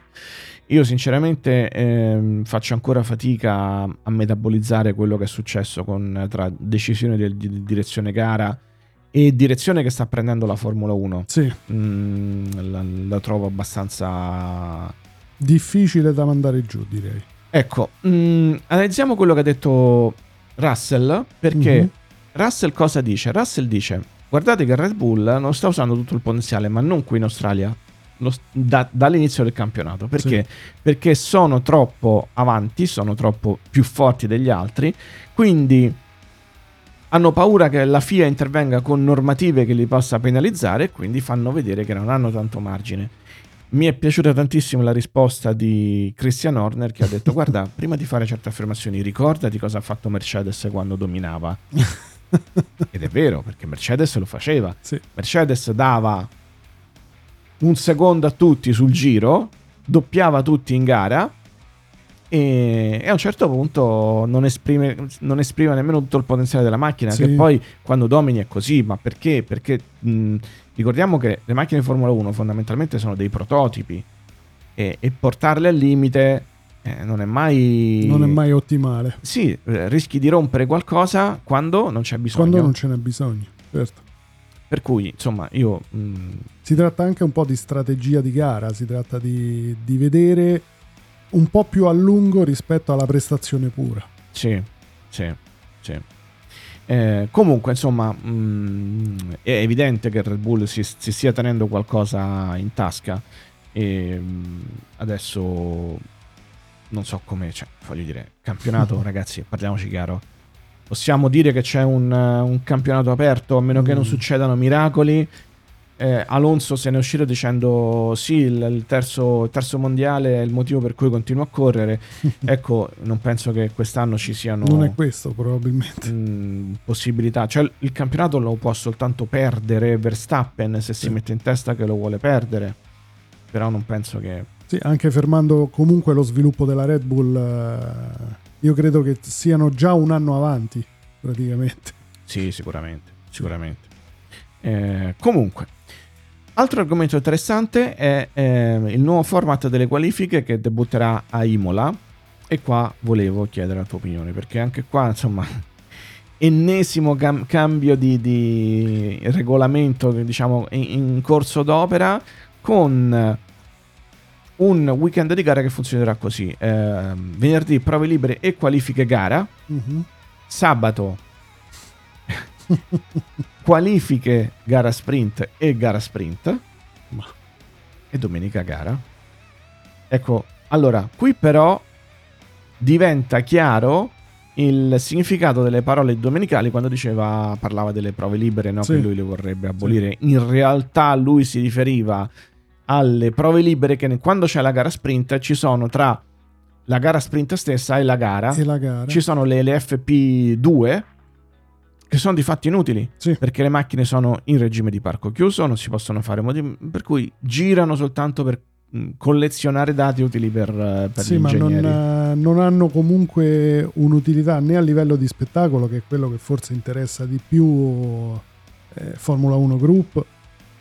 Io sinceramente ehm, faccio ancora fatica a metabolizzare quello che è successo con, tra decisione di, di direzione gara e direzione che sta prendendo la Formula 1.
Sì.
Mm, la, la trovo abbastanza
difficile da mandare giù, direi.
Ecco, mh, mm, analizziamo quello che ha detto Russell, perché mm-hmm. Russell cosa dice? Russell dice, guardate che Red Bull non sta usando tutto il potenziale, ma non qui in Australia, lo, da, dall'inizio del campionato. Perché? Sì. Perché sono troppo avanti, sono troppo più forti degli altri, quindi hanno paura che la FIA intervenga con normative che li possa penalizzare e quindi fanno vedere che non hanno tanto margine. Mi è piaciuta tantissimo la risposta di Christian Horner che ha detto guarda, prima di fare certe affermazioni ricordati cosa ha fatto Mercedes quando dominava. Ed è vero, perché Mercedes lo faceva.
Sì.
Mercedes dava un secondo a tutti sul giro, doppiava tutti in gara e, e a un certo punto non esprime, non esprime, nemmeno tutto il potenziale della macchina, sì. che poi quando domini è così, ma perché? Perché mh, ricordiamo che le macchine di Formula 1 fondamentalmente sono dei prototipi e, e portarle al limite eh, non è mai...
Non è mai ottimale.
Sì, eh, rischi di rompere qualcosa quando non c'è bisogno.
Quando non ce n'è bisogno, certo.
Per cui, insomma, io... Mh...
Si tratta anche un po' di strategia di gara, si tratta di, di vedere un po' più a lungo rispetto alla prestazione pura.
Sì, sì, sì. Eh, comunque, insomma, mh, mm, è evidente che Red Bull si, si, stia tenendo qualcosa in tasca e mh, mm, adesso non so come, cioè, voglio dire, campionato, ragazzi, parliamoci chiaro. Possiamo dire che c'è un, un campionato aperto, a meno mm. che non mm. succedano miracoli. Eh, Alonso se ne è uscito dicendo sì, il, il, terzo, il, terzo, mondiale è il motivo per cui continuo a correre. ecco, non penso che quest'anno ci siano...
Non è questo probabilmente. Mh,
mm, possibilità. Cioè il campionato lo può soltanto perdere Verstappen se sì. si mette in testa che lo vuole perdere. Però non penso che...
Sì, anche fermando comunque lo sviluppo della Red Bull, eh, io credo che siano già un anno avanti praticamente.
Sì, sicuramente, sicuramente. Eh, comunque, Altro argomento interessante è eh, il nuovo format delle qualifiche che debutterà a Imola. E qua volevo chiedere la tua opinione, perché anche qua, insomma, ennesimo cam- cambio di, di, regolamento, diciamo, in, in, corso d'opera, con un weekend di gara che funzionerà così. Eh, venerdì prove libere e qualifiche gara. Mm-hmm. Sabato qualifiche gara sprint e gara sprint. Ma. E domenica gara. Ecco, allora, qui però diventa chiaro il significato delle parole domenicali quando diceva, parlava delle prove libere, no? Sì. che lui le vorrebbe abolire. Sì. In realtà lui si riferiva alle prove libere che quando c'è la gara sprint ci sono tra la gara sprint stessa e la gara,
e la gara.
ci sono le, le FP2 che sono di fatti inutili sì. perché le macchine sono in regime di parco chiuso, non si possono fare modi per cui girano soltanto per collezionare dati utili per, eh, per sì,
ma non, eh, non, hanno comunque un'utilità né a livello di spettacolo, che è quello che forse interessa di più eh, Formula 1 Group,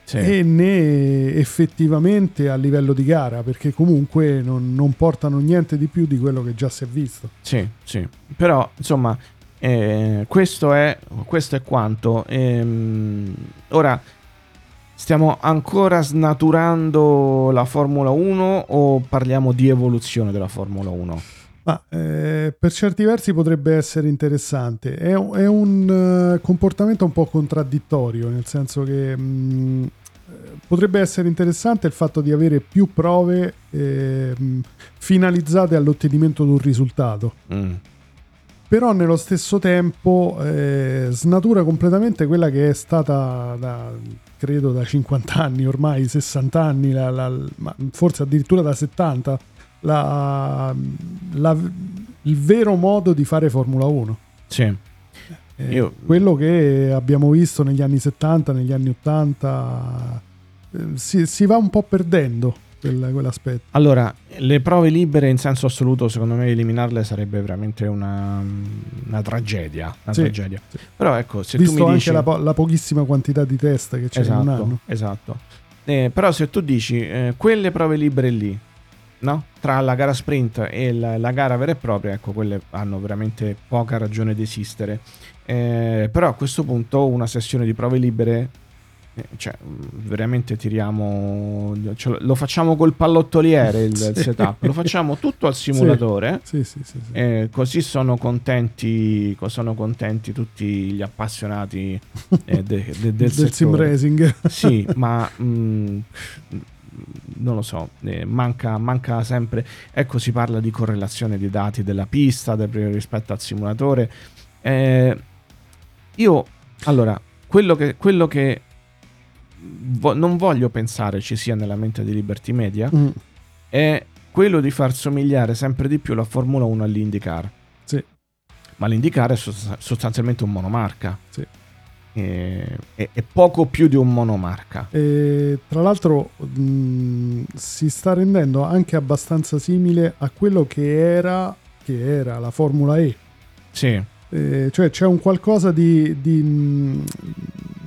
sì. e né effettivamente a livello di gara, perché comunque non, non, portano niente di più di quello che già si è visto.
Sì, sì, però insomma eh, questo, è, questo, è, quanto. Ehm, ora, stiamo ancora snaturando la Formula 1 o parliamo di evoluzione della Formula 1?
Ma, eh, per certi versi potrebbe essere interessante. È, è un uh, comportamento un po' contraddittorio, nel senso che mh, mm, potrebbe essere interessante il fatto di avere più prove eh, finalizzate all'ottenimento di un risultato. Mm però nello stesso tempo eh, snatura completamente quella che è stata da, credo da 50 anni ormai 60 anni la, la, forse addirittura da 70 la, il vero modo di fare Formula 1
sì.
Eh, Io... quello che abbiamo visto negli anni 70 negli anni 80 eh, si, si va un po' perdendo quel, quell'aspetto.
Allora, le prove libere in senso assoluto, secondo me, eliminarle sarebbe veramente una, una tragedia. Una sì, tragedia. Sì. Però ecco, se
Visto
tu mi
dici... anche la, la, pochissima quantità di test che c'è
esatto,
in un anno.
Esatto. Eh, però se tu dici eh, quelle prove libere lì, no? tra la gara sprint e la, la, gara vera e propria, ecco, quelle hanno veramente poca ragione di esistere. Eh, però a questo punto una sessione di prove libere cioè, veramente tiriamo. Cioè, lo facciamo col pallottoliere il, sì. setup, lo facciamo tutto al simulatore.
Sì, sì, sì,
eh, così sono contenti, sono contenti tutti gli appassionati eh, de, de, del, del
sim racing.
Sì, ma mh, mm, non lo so, eh, manca, manca, sempre. Ecco, si parla di correlazione dei dati della pista del, rispetto al simulatore. Eh, io allora, quello che, quello che vo- non voglio pensare ci sia nella mente di Liberty Media mm. è quello di far somigliare sempre di più la Formula 1 all'IndyCar.
Sì.
Ma l'IndyCar è sostanzialmente un monomarca.
Sì.
E, è, è, poco più di un monomarca.
E, tra l'altro mh, mm, si sta rendendo anche abbastanza simile a quello che era, che era la Formula E.
Sì.
Eh, cioè c'è un qualcosa di, di, mm,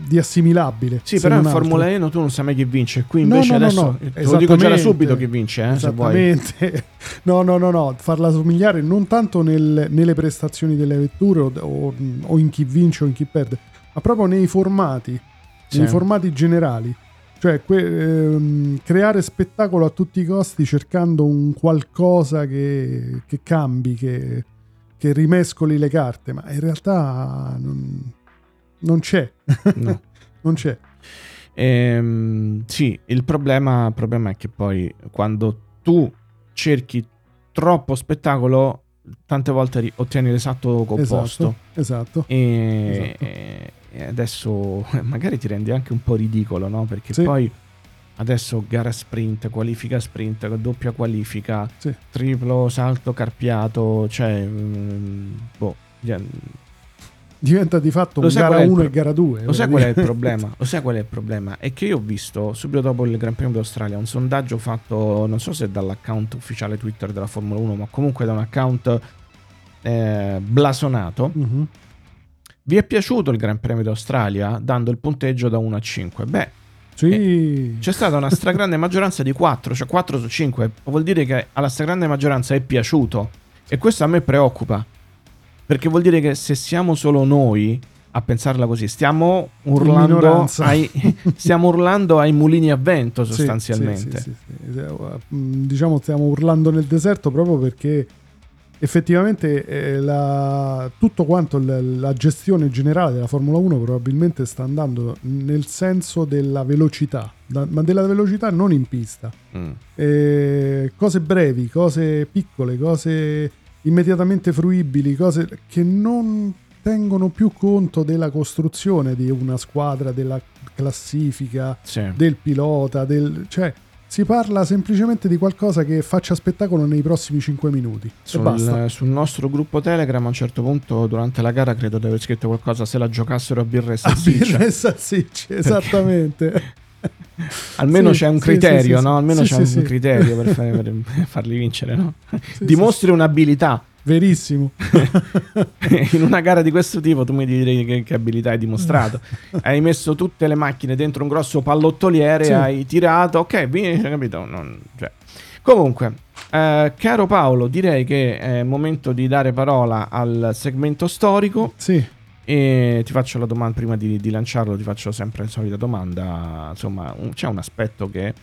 di assimilabile.
Sì, però in Formula 1 tu non sai mai chi vince. Qui invece no, no, adesso no, no. te lo dico già da subito chi vince. Eh,
esattamente. no, no, no, no. Farla somigliare non tanto nel, nelle prestazioni delle vetture o, o, o, in chi vince o in chi perde, ma proprio nei formati, sì. nei formati generali. Cioè, que, ehm, creare spettacolo a tutti i costi cercando un qualcosa che, che cambi, che, che rimescoli le carte, ma in realtà non, non c'è. No. non c'è.
Ehm, sì, il problema, il problema è che poi quando tu cerchi troppo spettacolo, tante volte ottieni l'esatto opposto.
Esatto. esatto,
e,
esatto.
e adesso magari ti rendi anche un po' ridicolo, no? Perché
Sì.
poi adesso gara sprint, qualifica sprint, doppia qualifica,
Sì.
triplo salto carpiato, cioè... mm, boh,
Diventa di fatto
Lo
un gara
è il
1
pro-
e gara 2.
Lo sai qual è il problema? Lo sai qual è il problema? È che io ho visto subito dopo il Gran Premio d'Australia un sondaggio fatto, non so se dall'account ufficiale Twitter della Formula 1, ma comunque da un account eh, blasonato.
Mhm.
Vi è piaciuto il Gran Premio d'Australia dando il punteggio da 1 a 5? Beh,
Sì.
c'è stata una stragrande maggioranza di 4, cioè 4 su 5. Vuol dire che alla stragrande maggioranza è piaciuto. E questo a me preoccupa. Perché vuol dire che se siamo solo noi a pensarla così, stiamo urlando, ai, stiamo urlando ai mulini a vento sostanzialmente.
sì, sì, sì, mm, Diciamo stiamo urlando nel deserto proprio perché effettivamente eh, la- tutto quanto l- la gestione generale della Formula 1 probabilmente sta andando nel senso della velocità, da- ma della velocità non in pista.
Mm.
Eh, cose brevi, cose piccole, cose immediatamente fruibili, cose che non tengono più conto della costruzione di una squadra, della classifica,
Sì.
del pilota, del, cioè si parla semplicemente di qualcosa che faccia spettacolo nei prossimi 5 minuti basta.
Sul, sul nostro gruppo Telegram a un certo punto durante la gara credo di aver scritto qualcosa se la giocassero a birra e
Ah,
salsiccia.
birra e salsicce, esattamente.
Almeno
Sì,
c'è un criterio,
sì, sì,
no? Almeno c'è un criterio per, fare- per farli vincere, no? Dimostri un'abilità.
Verissimo.
In una gara di questo tipo tu mi direi che, che abilità hai dimostrato. hai messo tutte le macchine dentro un grosso pallottoliere, hai tirato, ok, vinci, capito? Non- cioè. Comunque, eh, caro Paolo, direi che è il momento di dare parola al segmento storico.
Sì,
E ti faccio la domanda prima di, di lanciarlo, ti faccio sempre la solita domanda. Insomma, un- c'è un aspetto che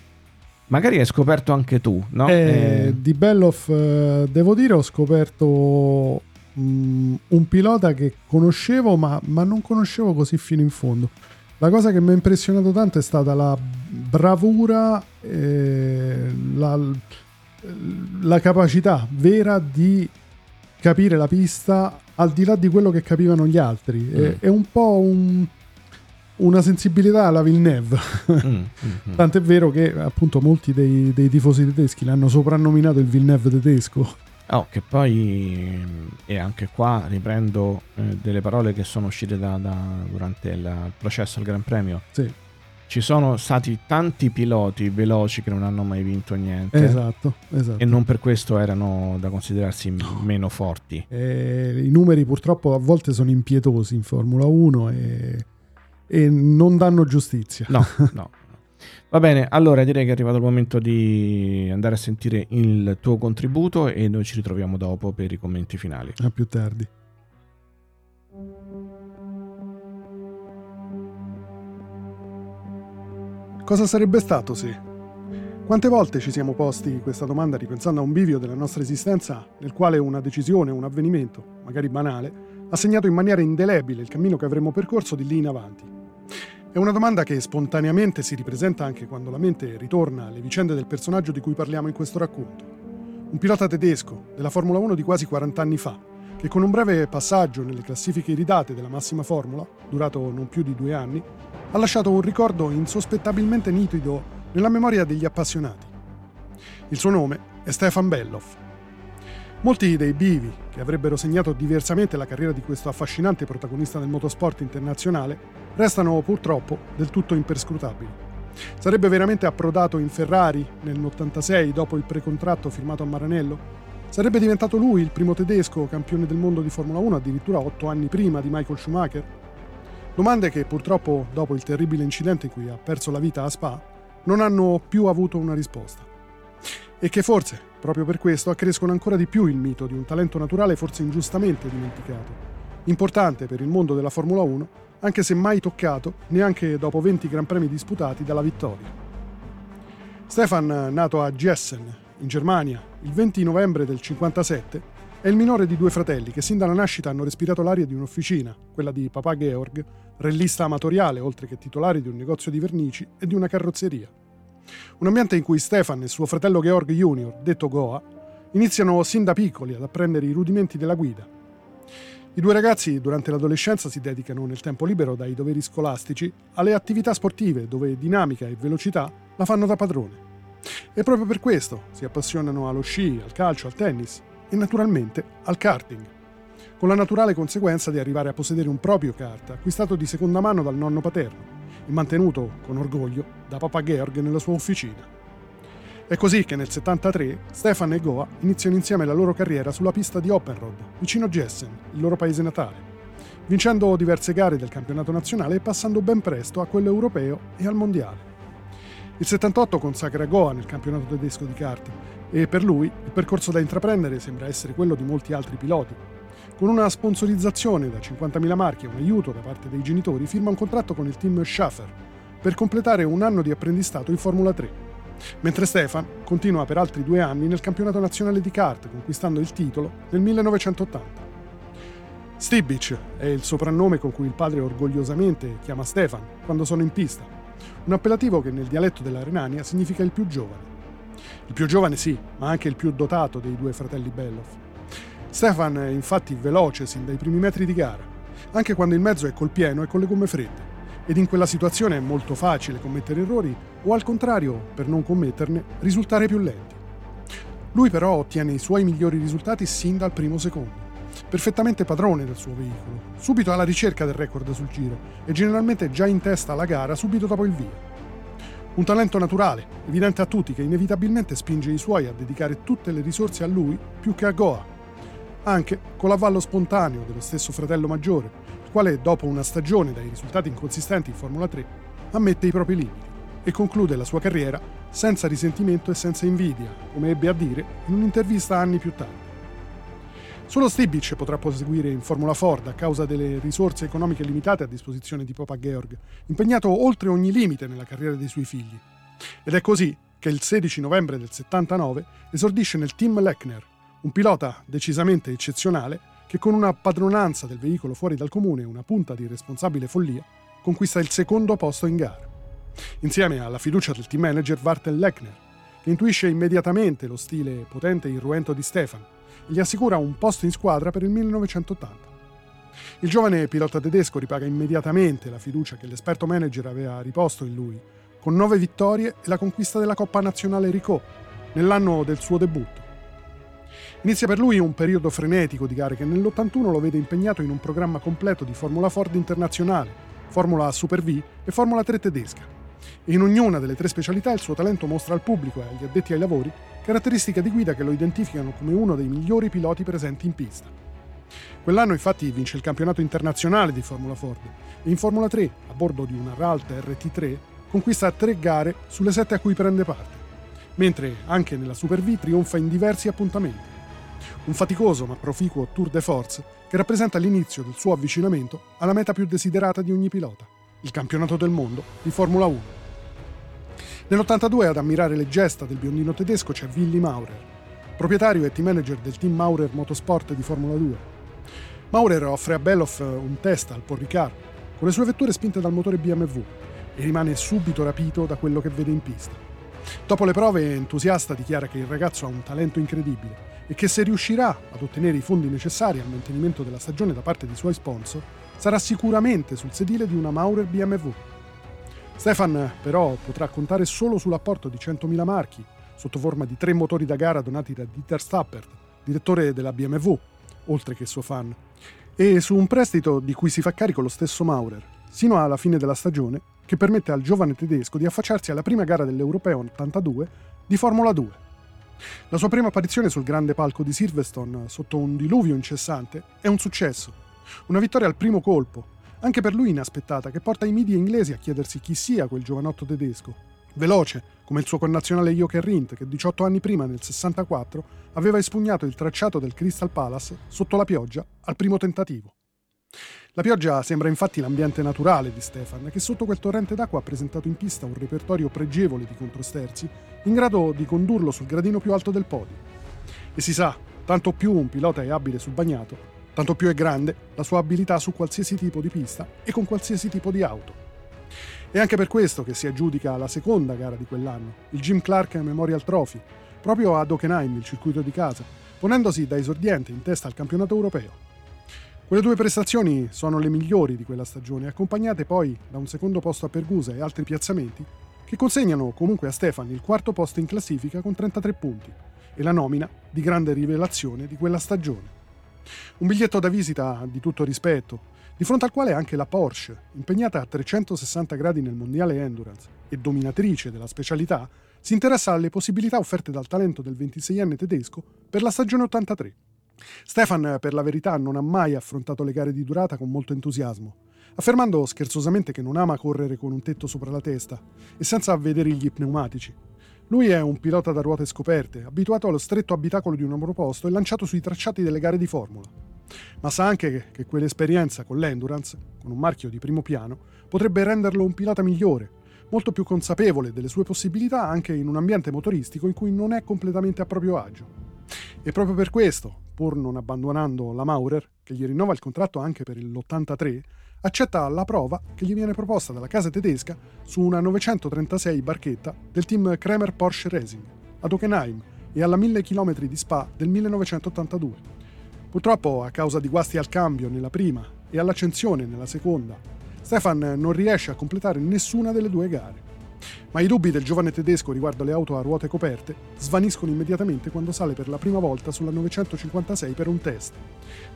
magari hai scoperto anche tu, no?
Eh,
Eh,
di Belloff eh, devo dire ho scoperto mm, un pilota che conoscevo ma, ma non conoscevo così fino in fondo. La cosa che mi ha impressionato tanto è stata la bravura, eh, la, la capacità vera di capire la pista al di là di quello che capivano gli altri. È,
Mm.
è un po' un- una sensibilità alla Villeneuve.
mm, mm, mm.
Tant'è vero che appunto molti dei, dei tifosi tedeschi l'hanno soprannominato il Villeneuve tedesco.
Oh, che poi, e anche qua riprendo eh, delle parole che sono uscite da- da- durante il processo al Gran Premio.
Sì,
Ci sono stati tanti piloti veloci che non hanno mai vinto niente.
esatto, esatto.
E non per questo erano da considerarsi meno forti.
Eh, I numeri purtroppo a volte sono impietosi in Formula 1 e, e non danno giustizia.
No, no. Va bene, allora direi che è arrivato il momento di andare a sentire il tuo contributo e noi ci ritroviamo dopo per i commenti finali.
A più tardi. Cosa sarebbe stato se? Quante volte ci siamo posti questa domanda ripensando a un bivio della nostra esistenza nel quale una decisione, un avvenimento, magari banale, ha segnato in maniera indelebile il cammino che avremmo percorso di lì in avanti? È una domanda che spontaneamente si ripresenta anche quando la mente ritorna alle vicende del personaggio di cui parliamo in questo racconto. Un pilota tedesco della Formula 1 di quasi 40 anni fa, che con un breve passaggio nelle classifiche iridate della massima formula, durato non più di due anni, ha lasciato un ricordo insospettabilmente nitido nella memoria degli appassionati. Il suo nome è Stefan Belloff. Molti dei bivi che avrebbero segnato diversamente la carriera di questo affascinante protagonista del motorsport internazionale restano purtroppo del tutto imperscrutabili. Sarebbe veramente approdato in Ferrari nell'86 dopo il precontratto firmato a Maranello? Sarebbe diventato lui il primo tedesco campione del mondo di Formula 1 addirittura otto anni prima di Michael Schumacher? Domande che purtroppo, dopo il terribile incidente in cui ha perso la vita a Spa, non hanno più avuto una risposta. E che forse, proprio per questo, accrescono ancora di più il mito di un talento naturale forse ingiustamente dimenticato, importante per il mondo della Formula 1, anche se mai toccato neanche dopo 20 Gran Premi disputati dalla vittoria. Stefan, nato a Gessen, in Germania, il 20 novembre del 57, è il minore di due fratelli che sin dalla nascita hanno respirato l'aria di un'officina, quella di papà Georg, rellista amatoriale oltre che titolare di un negozio di vernici e di una carrozzeria. Un ambiente in cui Stefan e suo fratello Georg Jr., detto Goa, iniziano sin da piccoli ad apprendere i rudimenti della guida. I due ragazzi durante l'adolescenza si dedicano nel tempo libero dai doveri scolastici alle attività sportive dove dinamica e velocità la fanno da padrone. E proprio per questo si appassionano allo sci, al calcio, al tennis e naturalmente al karting, con la naturale conseguenza di arrivare a possedere un proprio kart acquistato di seconda mano dal nonno paterno e mantenuto con orgoglio da papà Georg nella sua officina. È così che nel 73 Stefan e Goa iniziano insieme la loro carriera sulla pista di Oppenrod, vicino a Jessen, il loro paese natale, vincendo diverse gare del campionato nazionale e passando ben presto a quello europeo e al mondiale. Il 78 consacra Goa nel campionato tedesco di karting e per lui il percorso da intraprendere sembra essere quello di molti altri piloti. Con una sponsorizzazione da 50.000 marchi e un aiuto da parte dei genitori firma un contratto con il team Schaffer per completare un anno di apprendistato in Formula 3 mentre Stefan continua per altri due anni nel campionato nazionale di kart, conquistando il titolo nel 1980. Stibic è il soprannome con cui il padre orgogliosamente chiama Stefan quando sono in pista, un appellativo che nel dialetto della Renania significa il più giovane. Il più giovane sì, ma anche il più dotato dei due fratelli Bellof. Stefan è infatti veloce sin dai primi metri di gara, anche quando il mezzo è col pieno e con le gomme fredde ed in quella situazione è molto facile commettere errori o al contrario, per non commetterne, risultare più lenti. Lui però ottiene i suoi migliori risultati sin dal primo secondo, perfettamente padrone del suo veicolo, subito alla ricerca del record sul giro e generalmente già in testa alla gara subito dopo il via. Un talento naturale, evidente a tutti che inevitabilmente spinge i suoi a dedicare tutte le risorse a lui più che a Goa, anche con l'avvallo spontaneo dello stesso fratello maggiore, quale dopo una stagione dai risultati inconsistenti in Formula 3 ammette i propri limiti e conclude la sua carriera senza risentimento e senza invidia, come ebbe a dire in un'intervista anni più tardi. Solo Stibic potrà proseguire in Formula Ford a causa delle risorse economiche limitate a disposizione di Papa Georg, impegnato oltre ogni limite nella carriera dei suoi figli. Ed è così che il 16 novembre del 79 esordisce nel team Lechner, un pilota decisamente eccezionale che con una padronanza del veicolo fuori dal comune e una punta di responsabile follia conquista il secondo posto in gara. Insieme alla fiducia del team manager Wartel Lechner, che intuisce immediatamente lo stile potente e irruento di Stefan e gli assicura un posto in squadra per il 1980. Il giovane pilota tedesco ripaga immediatamente la fiducia che l'esperto manager aveva riposto in lui, con nove vittorie e la conquista della Coppa Nazionale Ricot, nell'anno del suo debutto. Inizia per lui un periodo frenetico di gare che nell'81 lo vede impegnato in un programma completo di Formula Ford internazionale, Formula Super V e Formula 3 tedesca. In ognuna delle tre specialità il suo talento mostra al pubblico e agli addetti ai lavori caratteristiche di guida che lo identificano come uno dei migliori piloti presenti in pista. Quell'anno infatti vince il campionato internazionale di Formula Ford e in Formula 3, a bordo di una Ralt RT3, conquista tre gare sulle sette a cui prende parte, mentre anche nella Super V trionfa in diversi appuntamenti un faticoso ma proficuo tour de force che rappresenta l'inizio del suo avvicinamento alla meta più desiderata di ogni pilota, il campionato del mondo di Formula 1. Nell'82 ad ammirare le gesta del biondino tedesco c'è Willy Maurer, proprietario e team manager del team Maurer Motorsport di Formula 2. Maurer offre a Belloff un test al Paul Ricard con le sue vetture spinte dal motore BMW e rimane subito rapito da quello che vede in pista. Dopo le prove, entusiasta dichiara che il ragazzo ha un talento incredibile e che se riuscirà ad ottenere i fondi necessari al mantenimento della stagione da parte dei suoi sponsor, sarà sicuramente sul sedile di una Maurer BMW. Stefan però potrà contare solo sull'apporto di 100.000 marchi, sotto forma di tre motori da gara donati da Dieter Stappert, direttore della BMW, oltre che suo fan, e su un prestito di cui si fa carico lo stesso Maurer, sino alla fine della stagione, che permette al giovane tedesco di affacciarsi alla prima gara dell'Europeo 82 di Formula 2. La sua prima apparizione sul grande palco di Silverstone, sotto un diluvio incessante, è un successo. Una vittoria al primo colpo, anche per lui inaspettata, che porta i media inglesi a chiedersi chi sia quel giovanotto tedesco. Veloce, come il suo connazionale Joker Rindt, che 18 anni prima, nel 64, aveva espugnato il tracciato del Crystal Palace sotto la pioggia al primo tentativo. La pioggia sembra infatti l'ambiente naturale di Stefan, che sotto quel torrente d'acqua ha presentato in pista un repertorio pregevole di controsterzi, in grado di condurlo sul gradino più alto del podio. E si sa, tanto più un pilota è abile sul bagnato, tanto più è grande la sua abilità su qualsiasi tipo di pista e con qualsiasi tipo di auto. È anche per questo che si aggiudica la seconda gara di quell'anno, il Jim Clark Memorial Trophy, proprio ad Hockenheim, il circuito di casa, ponendosi da esordiente in testa al campionato europeo. Quelle due prestazioni sono le migliori di quella stagione, accompagnate poi da un secondo posto a Pergusa e altri piazzamenti che consegnano comunque a Stefan il quarto posto in classifica con 33 punti e la nomina di grande rivelazione di quella stagione. Un biglietto da visita di tutto rispetto, di fronte al quale anche la Porsche, impegnata a 360 gradi nel mondiale endurance e dominatrice della specialità, si interessa alle possibilità offerte dal talento del 26enne tedesco per la stagione 83. Stefan, per la verità, non ha mai affrontato le gare di durata con molto entusiasmo, affermando scherzosamente che non ama correre con un tetto sopra la testa e senza vedere gli pneumatici. Lui è un pilota da ruote scoperte, abituato allo stretto abitacolo di un monoposto e lanciato sui tracciati delle gare di Formula. Ma sa anche che quell'esperienza con l'endurance, con un marchio di primo piano, potrebbe renderlo un pilota migliore, molto più consapevole delle sue possibilità anche in un ambiente motoristico in cui non è completamente a proprio agio. E proprio per questo, pur non abbandonando la Maurer, che gli rinnova il contratto anche per l'83, accetta la prova che gli viene proposta dalla casa tedesca su una 936 barchetta del team Kremer Porsche Racing ad Hockenheim e alla 1000 km di Spa del 1982. Purtroppo, a causa di guasti al cambio nella prima e all'accensione nella seconda, Stefan non riesce a completare nessuna delle due gare. Ma i dubbi del giovane tedesco riguardo le auto a ruote coperte svaniscono immediatamente quando sale per la prima volta sulla 956 per un test.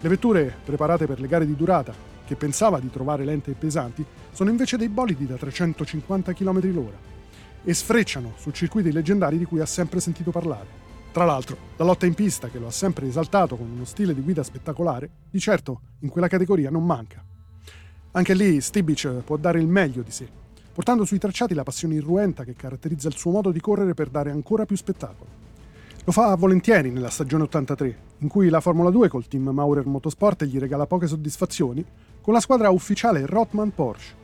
Le vetture preparate per le gare di durata, che pensava di trovare lente e pesanti, sono invece dei bolidi da 350 km h e sfrecciano su circuiti leggendari di cui ha sempre sentito parlare. Tra l'altro, la lotta in pista, che lo ha sempre esaltato con uno stile di guida spettacolare, di certo in quella categoria non manca. Anche lì Stibic può dare il meglio di sé, portando sui tracciati la passione irruenta che caratterizza il suo modo di correre per dare ancora più spettacolo. Lo fa volentieri nella stagione 83, in cui la Formula 2 col team Maurer Motorsport gli regala poche soddisfazioni, con la squadra ufficiale Rothman Porsche.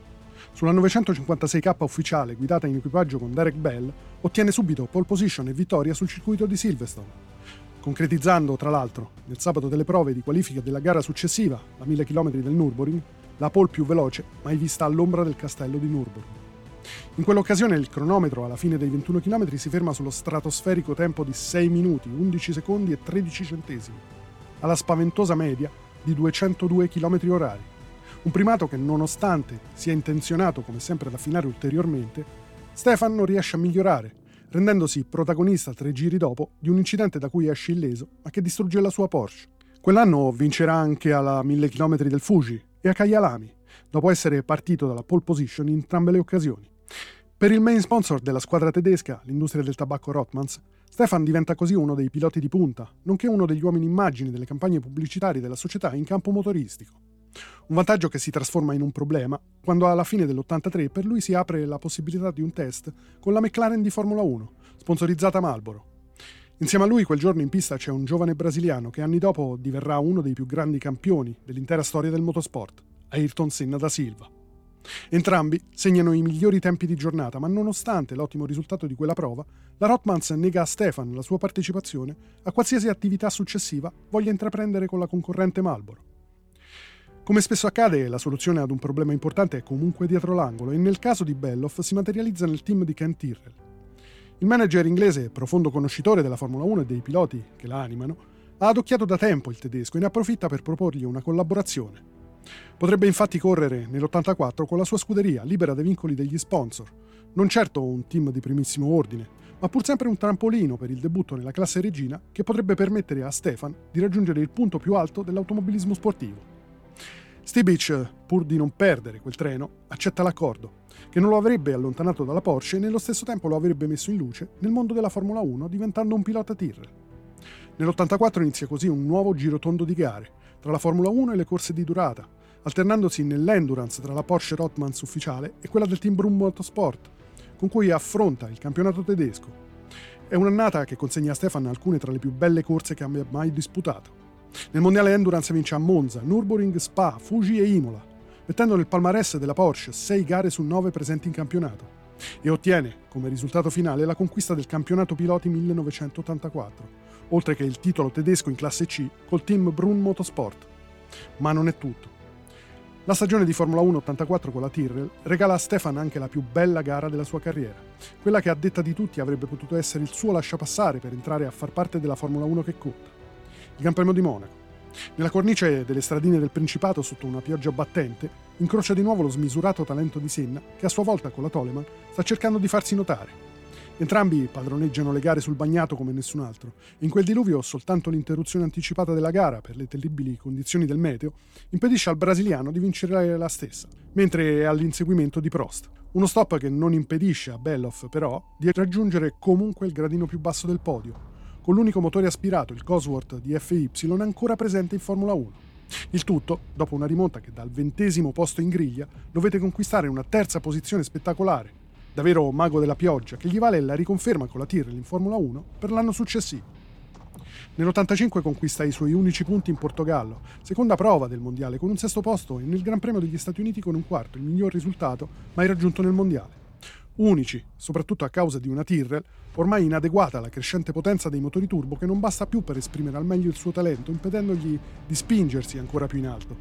Sulla 956K ufficiale, guidata in equipaggio con Derek Bell, ottiene subito pole position e vittoria sul circuito di Silverstone, concretizzando tra l'altro nel sabato delle prove di qualifica della gara successiva, la 1000 km del Nürburgring, la pole più veloce mai vista all'ombra del castello di Nürburgring. In quell'occasione il cronometro alla fine dei 21 km si ferma sullo stratosferico tempo di 6 minuti, 11 secondi e 13 centesimi, alla spaventosa media di 202 km orari. Un primato che, nonostante sia intenzionato come sempre ad affinare ulteriormente, Stefan non riesce a migliorare, rendendosi protagonista tre giri dopo di un incidente da cui esce illeso, ma che distrugge la sua Porsche. Quell'anno vincerà anche alla 1000 km del Fuji e a Kyalami, dopo essere partito dalla pole position in entrambe le occasioni. Per il main sponsor della squadra tedesca, l'industria del tabacco Rothmans, Stefan diventa così uno dei piloti di punta, nonché uno degli uomini immagini delle campagne pubblicitarie della società in campo motoristico. Un vantaggio che si trasforma in un problema quando alla fine dell'83 per lui si apre la possibilità di un test con la McLaren di Formula 1, sponsorizzata Marlboro. Insieme a lui quel giorno in pista c'è un giovane brasiliano che anni dopo diverrà uno dei più grandi campioni dell'intera storia del motorsport, Ayrton Senna da Silva. Entrambi segnano i migliori tempi di giornata, ma nonostante l'ottimo risultato di quella prova, la Rothmans nega a Stefan la sua partecipazione a qualsiasi attività successiva voglia intraprendere con la concorrente Marlboro. Come spesso accade, la soluzione ad un problema importante è comunque dietro l'angolo e nel caso di Belloff si materializza nel team di Ken Tyrrell. Il manager inglese, profondo conoscitore della Formula 1 e dei piloti che la animano, ha adocchiato da tempo il tedesco e ne approfitta per proporgli una collaborazione. Potrebbe infatti correre nell'84 con la sua scuderia, libera dai vincoli degli sponsor, non certo un team di primissimo ordine, ma pur sempre un trampolino per il debutto nella classe regina che potrebbe permettere a Stefan di raggiungere il punto più alto dell'automobilismo sportivo. Stibic, pur di non perdere quel treno, accetta l'accordo, che non lo avrebbe allontanato dalla Porsche e nello stesso tempo lo avrebbe messo in luce nel mondo della Formula 1 diventando un pilota Tyrrell. Nell'84 inizia così un nuovo giro tondo di gare, tra la Formula 1 e le corse di durata, alternandosi nell'endurance tra la Porsche Rothmans ufficiale e quella del team Brum Motorsport, con cui affronta il campionato tedesco. È un'annata che consegna a Stefan alcune tra le più belle corse che abbia mai disputato. Nel mondiale endurance vince a Monza, Nürburgring, Spa, Fuji e Imola, mettendo nel palmarès della Porsche 6 gare su 9 presenti in campionato e ottiene come risultato finale la conquista del campionato piloti 1984, oltre che il titolo tedesco in classe C col team Brun Motorsport. Ma non è tutto. La stagione di Formula 1 84 con la Tyrrell regala a Stefan anche la più bella gara della sua carriera, quella che a detta di tutti avrebbe potuto essere il suo lasciapassare per entrare a far parte della Formula 1 che conta il Gran Premio di Monaco. Nella cornice delle stradine del Principato, sotto una pioggia battente, incrocia di nuovo lo smisurato talento di Senna, che a sua volta con la Toleman sta cercando di farsi notare. Entrambi padroneggiano le gare sul bagnato come nessun altro. In quel diluvio soltanto l'interruzione anticipata della gara per le terribili condizioni del meteo impedisce al brasiliano di vincere la stessa, mentre è all'inseguimento di Prost. Uno stop che non impedisce a Belloff però di raggiungere comunque il gradino più basso del podio, con l'unico motore aspirato, il Cosworth di FY, ancora presente in Formula 1. Il tutto dopo una rimonta che dal ventesimo posto in griglia dovete conquistare una terza posizione spettacolare, davvero mago della pioggia, che gli vale la riconferma con la Tyrrell in Formula 1 per l'anno successivo. Nell'85 conquista i suoi unici punti in Portogallo, seconda prova del mondiale con un sesto posto e nel Gran Premio degli Stati Uniti con un quarto, il miglior risultato mai raggiunto nel mondiale. Unici, soprattutto a causa di una Tyrrell ormai inadeguata alla crescente potenza dei motori turbo che non basta più per esprimere al meglio il suo talento, impedendogli di spingersi ancora più in alto.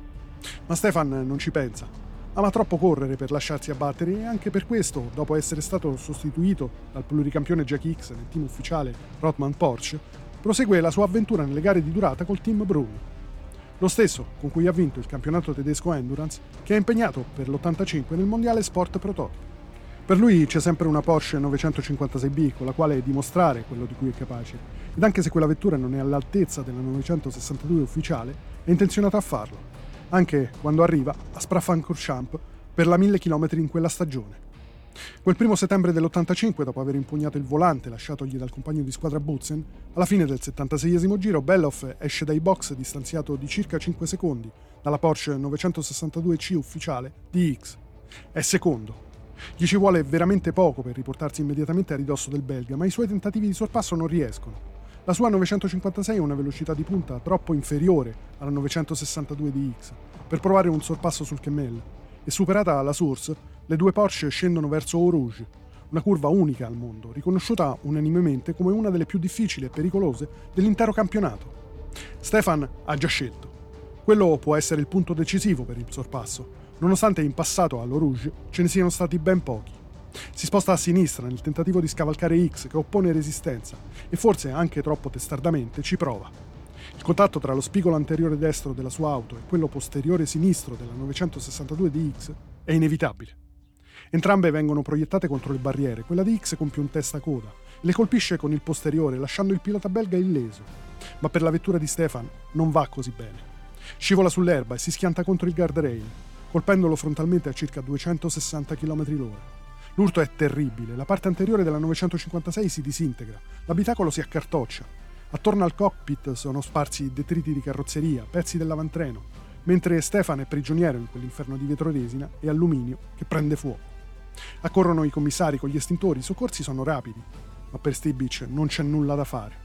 Ma Stefan non ci pensa ama troppo correre per lasciarsi abbattere e anche per questo, dopo essere stato sostituito dal pluricampione Jack X nel team ufficiale Rothman Porsche, prosegue la sua avventura nelle gare di durata col team Bruni. Lo stesso con cui ha vinto il campionato tedesco Endurance, che è impegnato per l'85 nel mondiale Sport Prototype. Per lui c'è sempre una Porsche 956B con la quale dimostrare quello di cui è capace, ed anche se quella vettura non è all'altezza della 962 ufficiale, è intenzionato a farlo anche quando arriva a Sprafrancurchamp per la 1000 km in quella stagione. Quel primo settembre dell'85, dopo aver impugnato il volante lasciatogli dal compagno di squadra Butzen, alla fine del 76 giro Belloff esce dai box distanziato di circa 5 secondi dalla Porsche 962C ufficiale di X. È secondo. Gli ci vuole veramente poco per riportarsi immediatamente a ridosso del belga, ma i suoi tentativi di sorpasso non riescono. La sua 956 ha una velocità di punta troppo inferiore alla 962 di X per provare un sorpasso sul Kemmel e superata la Source, le due Porsche scendono verso Eau Rouge, una curva unica al mondo, riconosciuta unanimemente come una delle più difficili e pericolose dell'intero campionato. Stefan ha già scelto. Quello può essere il punto decisivo per il sorpasso, nonostante in passato all'Eau Rouge ce ne siano stati ben pochi. Si sposta a sinistra nel tentativo di scavalcare X che oppone resistenza e forse anche troppo testardamente ci prova. Il contatto tra lo spigolo anteriore destro della sua auto e quello posteriore sinistro della 962 di X è inevitabile. Entrambe vengono proiettate contro le barriere, quella di X compie un testa-coda le colpisce con il posteriore lasciando il pilota belga illeso. Ma per la vettura di Stefan non va così bene. Scivola sull'erba e si schianta contro il guardrail, colpendolo frontalmente a circa 260 km h L'urto è terribile, la parte anteriore della 956 si disintegra, l'abitacolo si accartoccia. Attorno al cockpit sono sparsi detriti di carrozzeria, pezzi dell'avantreno, mentre Stefan è prigioniero in quell'inferno di vetro resina e alluminio che prende fuoco. Accorrono i commissari con gli estintori, i soccorsi sono rapidi, ma per Stibic non c'è nulla da fare.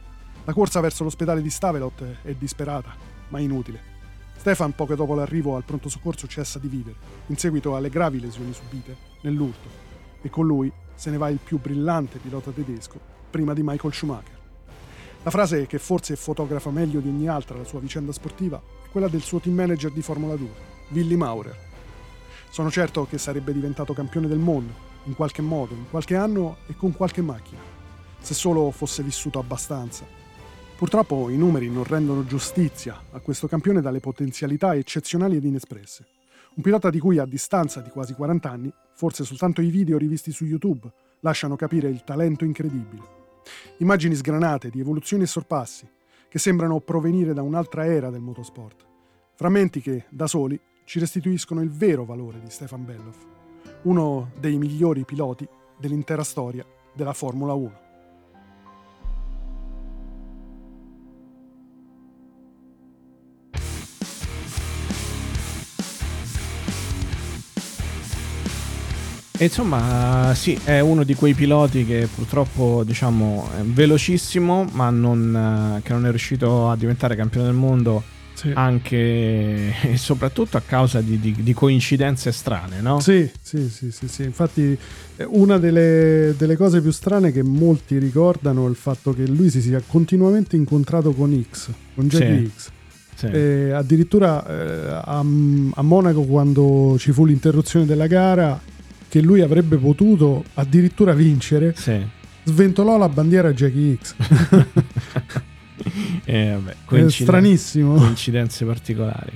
La corsa verso l'ospedale di Stavelot è disperata, ma inutile. Stefan, poco dopo l'arrivo al pronto soccorso, cessa di vivere, in seguito alle gravi lesioni subite nell'urto e con lui se ne va il più brillante pilota tedesco prima di Michael Schumacher. La frase che forse fotografa meglio di ogni altra la sua vicenda sportiva è quella del suo team manager di Formula 2, Willy Maurer. Sono certo che sarebbe diventato campione del mondo, in qualche modo, in qualche anno e con qualche macchina, se solo fosse vissuto abbastanza. Purtroppo i numeri non rendono giustizia a questo campione dalle potenzialità eccezionali ed inespresse. Un pilota di cui a distanza di quasi 40 anni, forse soltanto i video rivisti su YouTube, lasciano capire il talento incredibile. Immagini sgranate di evoluzioni e sorpassi, che sembrano provenire da un'altra era del motorsport. Frammenti che, da soli, ci restituiscono il vero valore di Stefan Belloff, uno dei migliori piloti dell'intera storia della Formula 1.
E insomma, sì, è uno di quei piloti che purtroppo, diciamo, è velocissimo, ma non, eh, che non è riuscito a diventare campione del mondo sì. anche e soprattutto a causa di, di, di, coincidenze strane, no?
Sì, sì, sì, sì, sì. Infatti una delle, delle, cose più strane che molti ricordano è il fatto che lui si sia continuamente incontrato con X, con Jackie. X. Sì. addirittura eh, a, a Monaco quando ci fu l'interruzione della gara che lui avrebbe potuto addirittura vincere, sì. sventolò la bandiera Jackie X.
Eh, vabbè, coinciden-
stranissimo.
coincidenze particolari.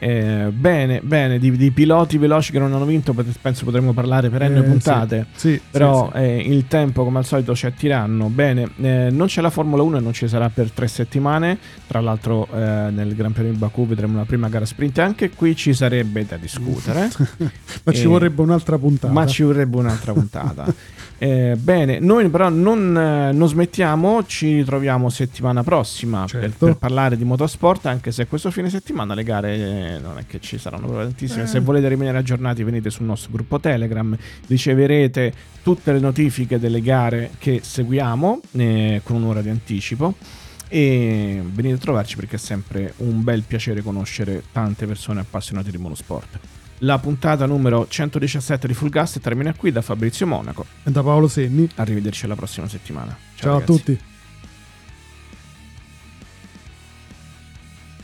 Eh, bene, bene, di, di piloti veloci che non hanno vinto penso potremmo parlare per N
Eh,
puntate.
Sì, sì,
Però
sì,
eh, il tempo, come al solito, ci attiranno. Bene, eh, non c'è la Formula 1 e non ci sarà per tre settimane. Tra l'altro, eh, nel Gran Premio di Baku vedremo una prima gara sprint. Anche qui ci sarebbe da discutere.
Ma ci
eh,
vorrebbe un'altra puntata.
ma ci vorrebbe un'altra puntata. Eh, bene, noi però non, eh, non smettiamo. Ci ritroviamo settimana prossima per,
Certo.
per parlare di motorsport. Anche se questo fine settimana le gare eh, non è che ci saranno proprio tantissime.
Eh.
Se volete rimanere aggiornati, venite sul nostro gruppo Telegram. Riceverete tutte le notifiche delle gare che seguiamo eh, con un'ora di anticipo. E venite a trovarci perché è sempre un bel piacere conoscere tante persone appassionate di monosport. La puntata numero 117 di Full Gas termina qui da Fabrizio Monaco.
E da Paolo Senni.
Arrivederci alla prossima settimana.
Ciao, a
ragazzi.
tutti.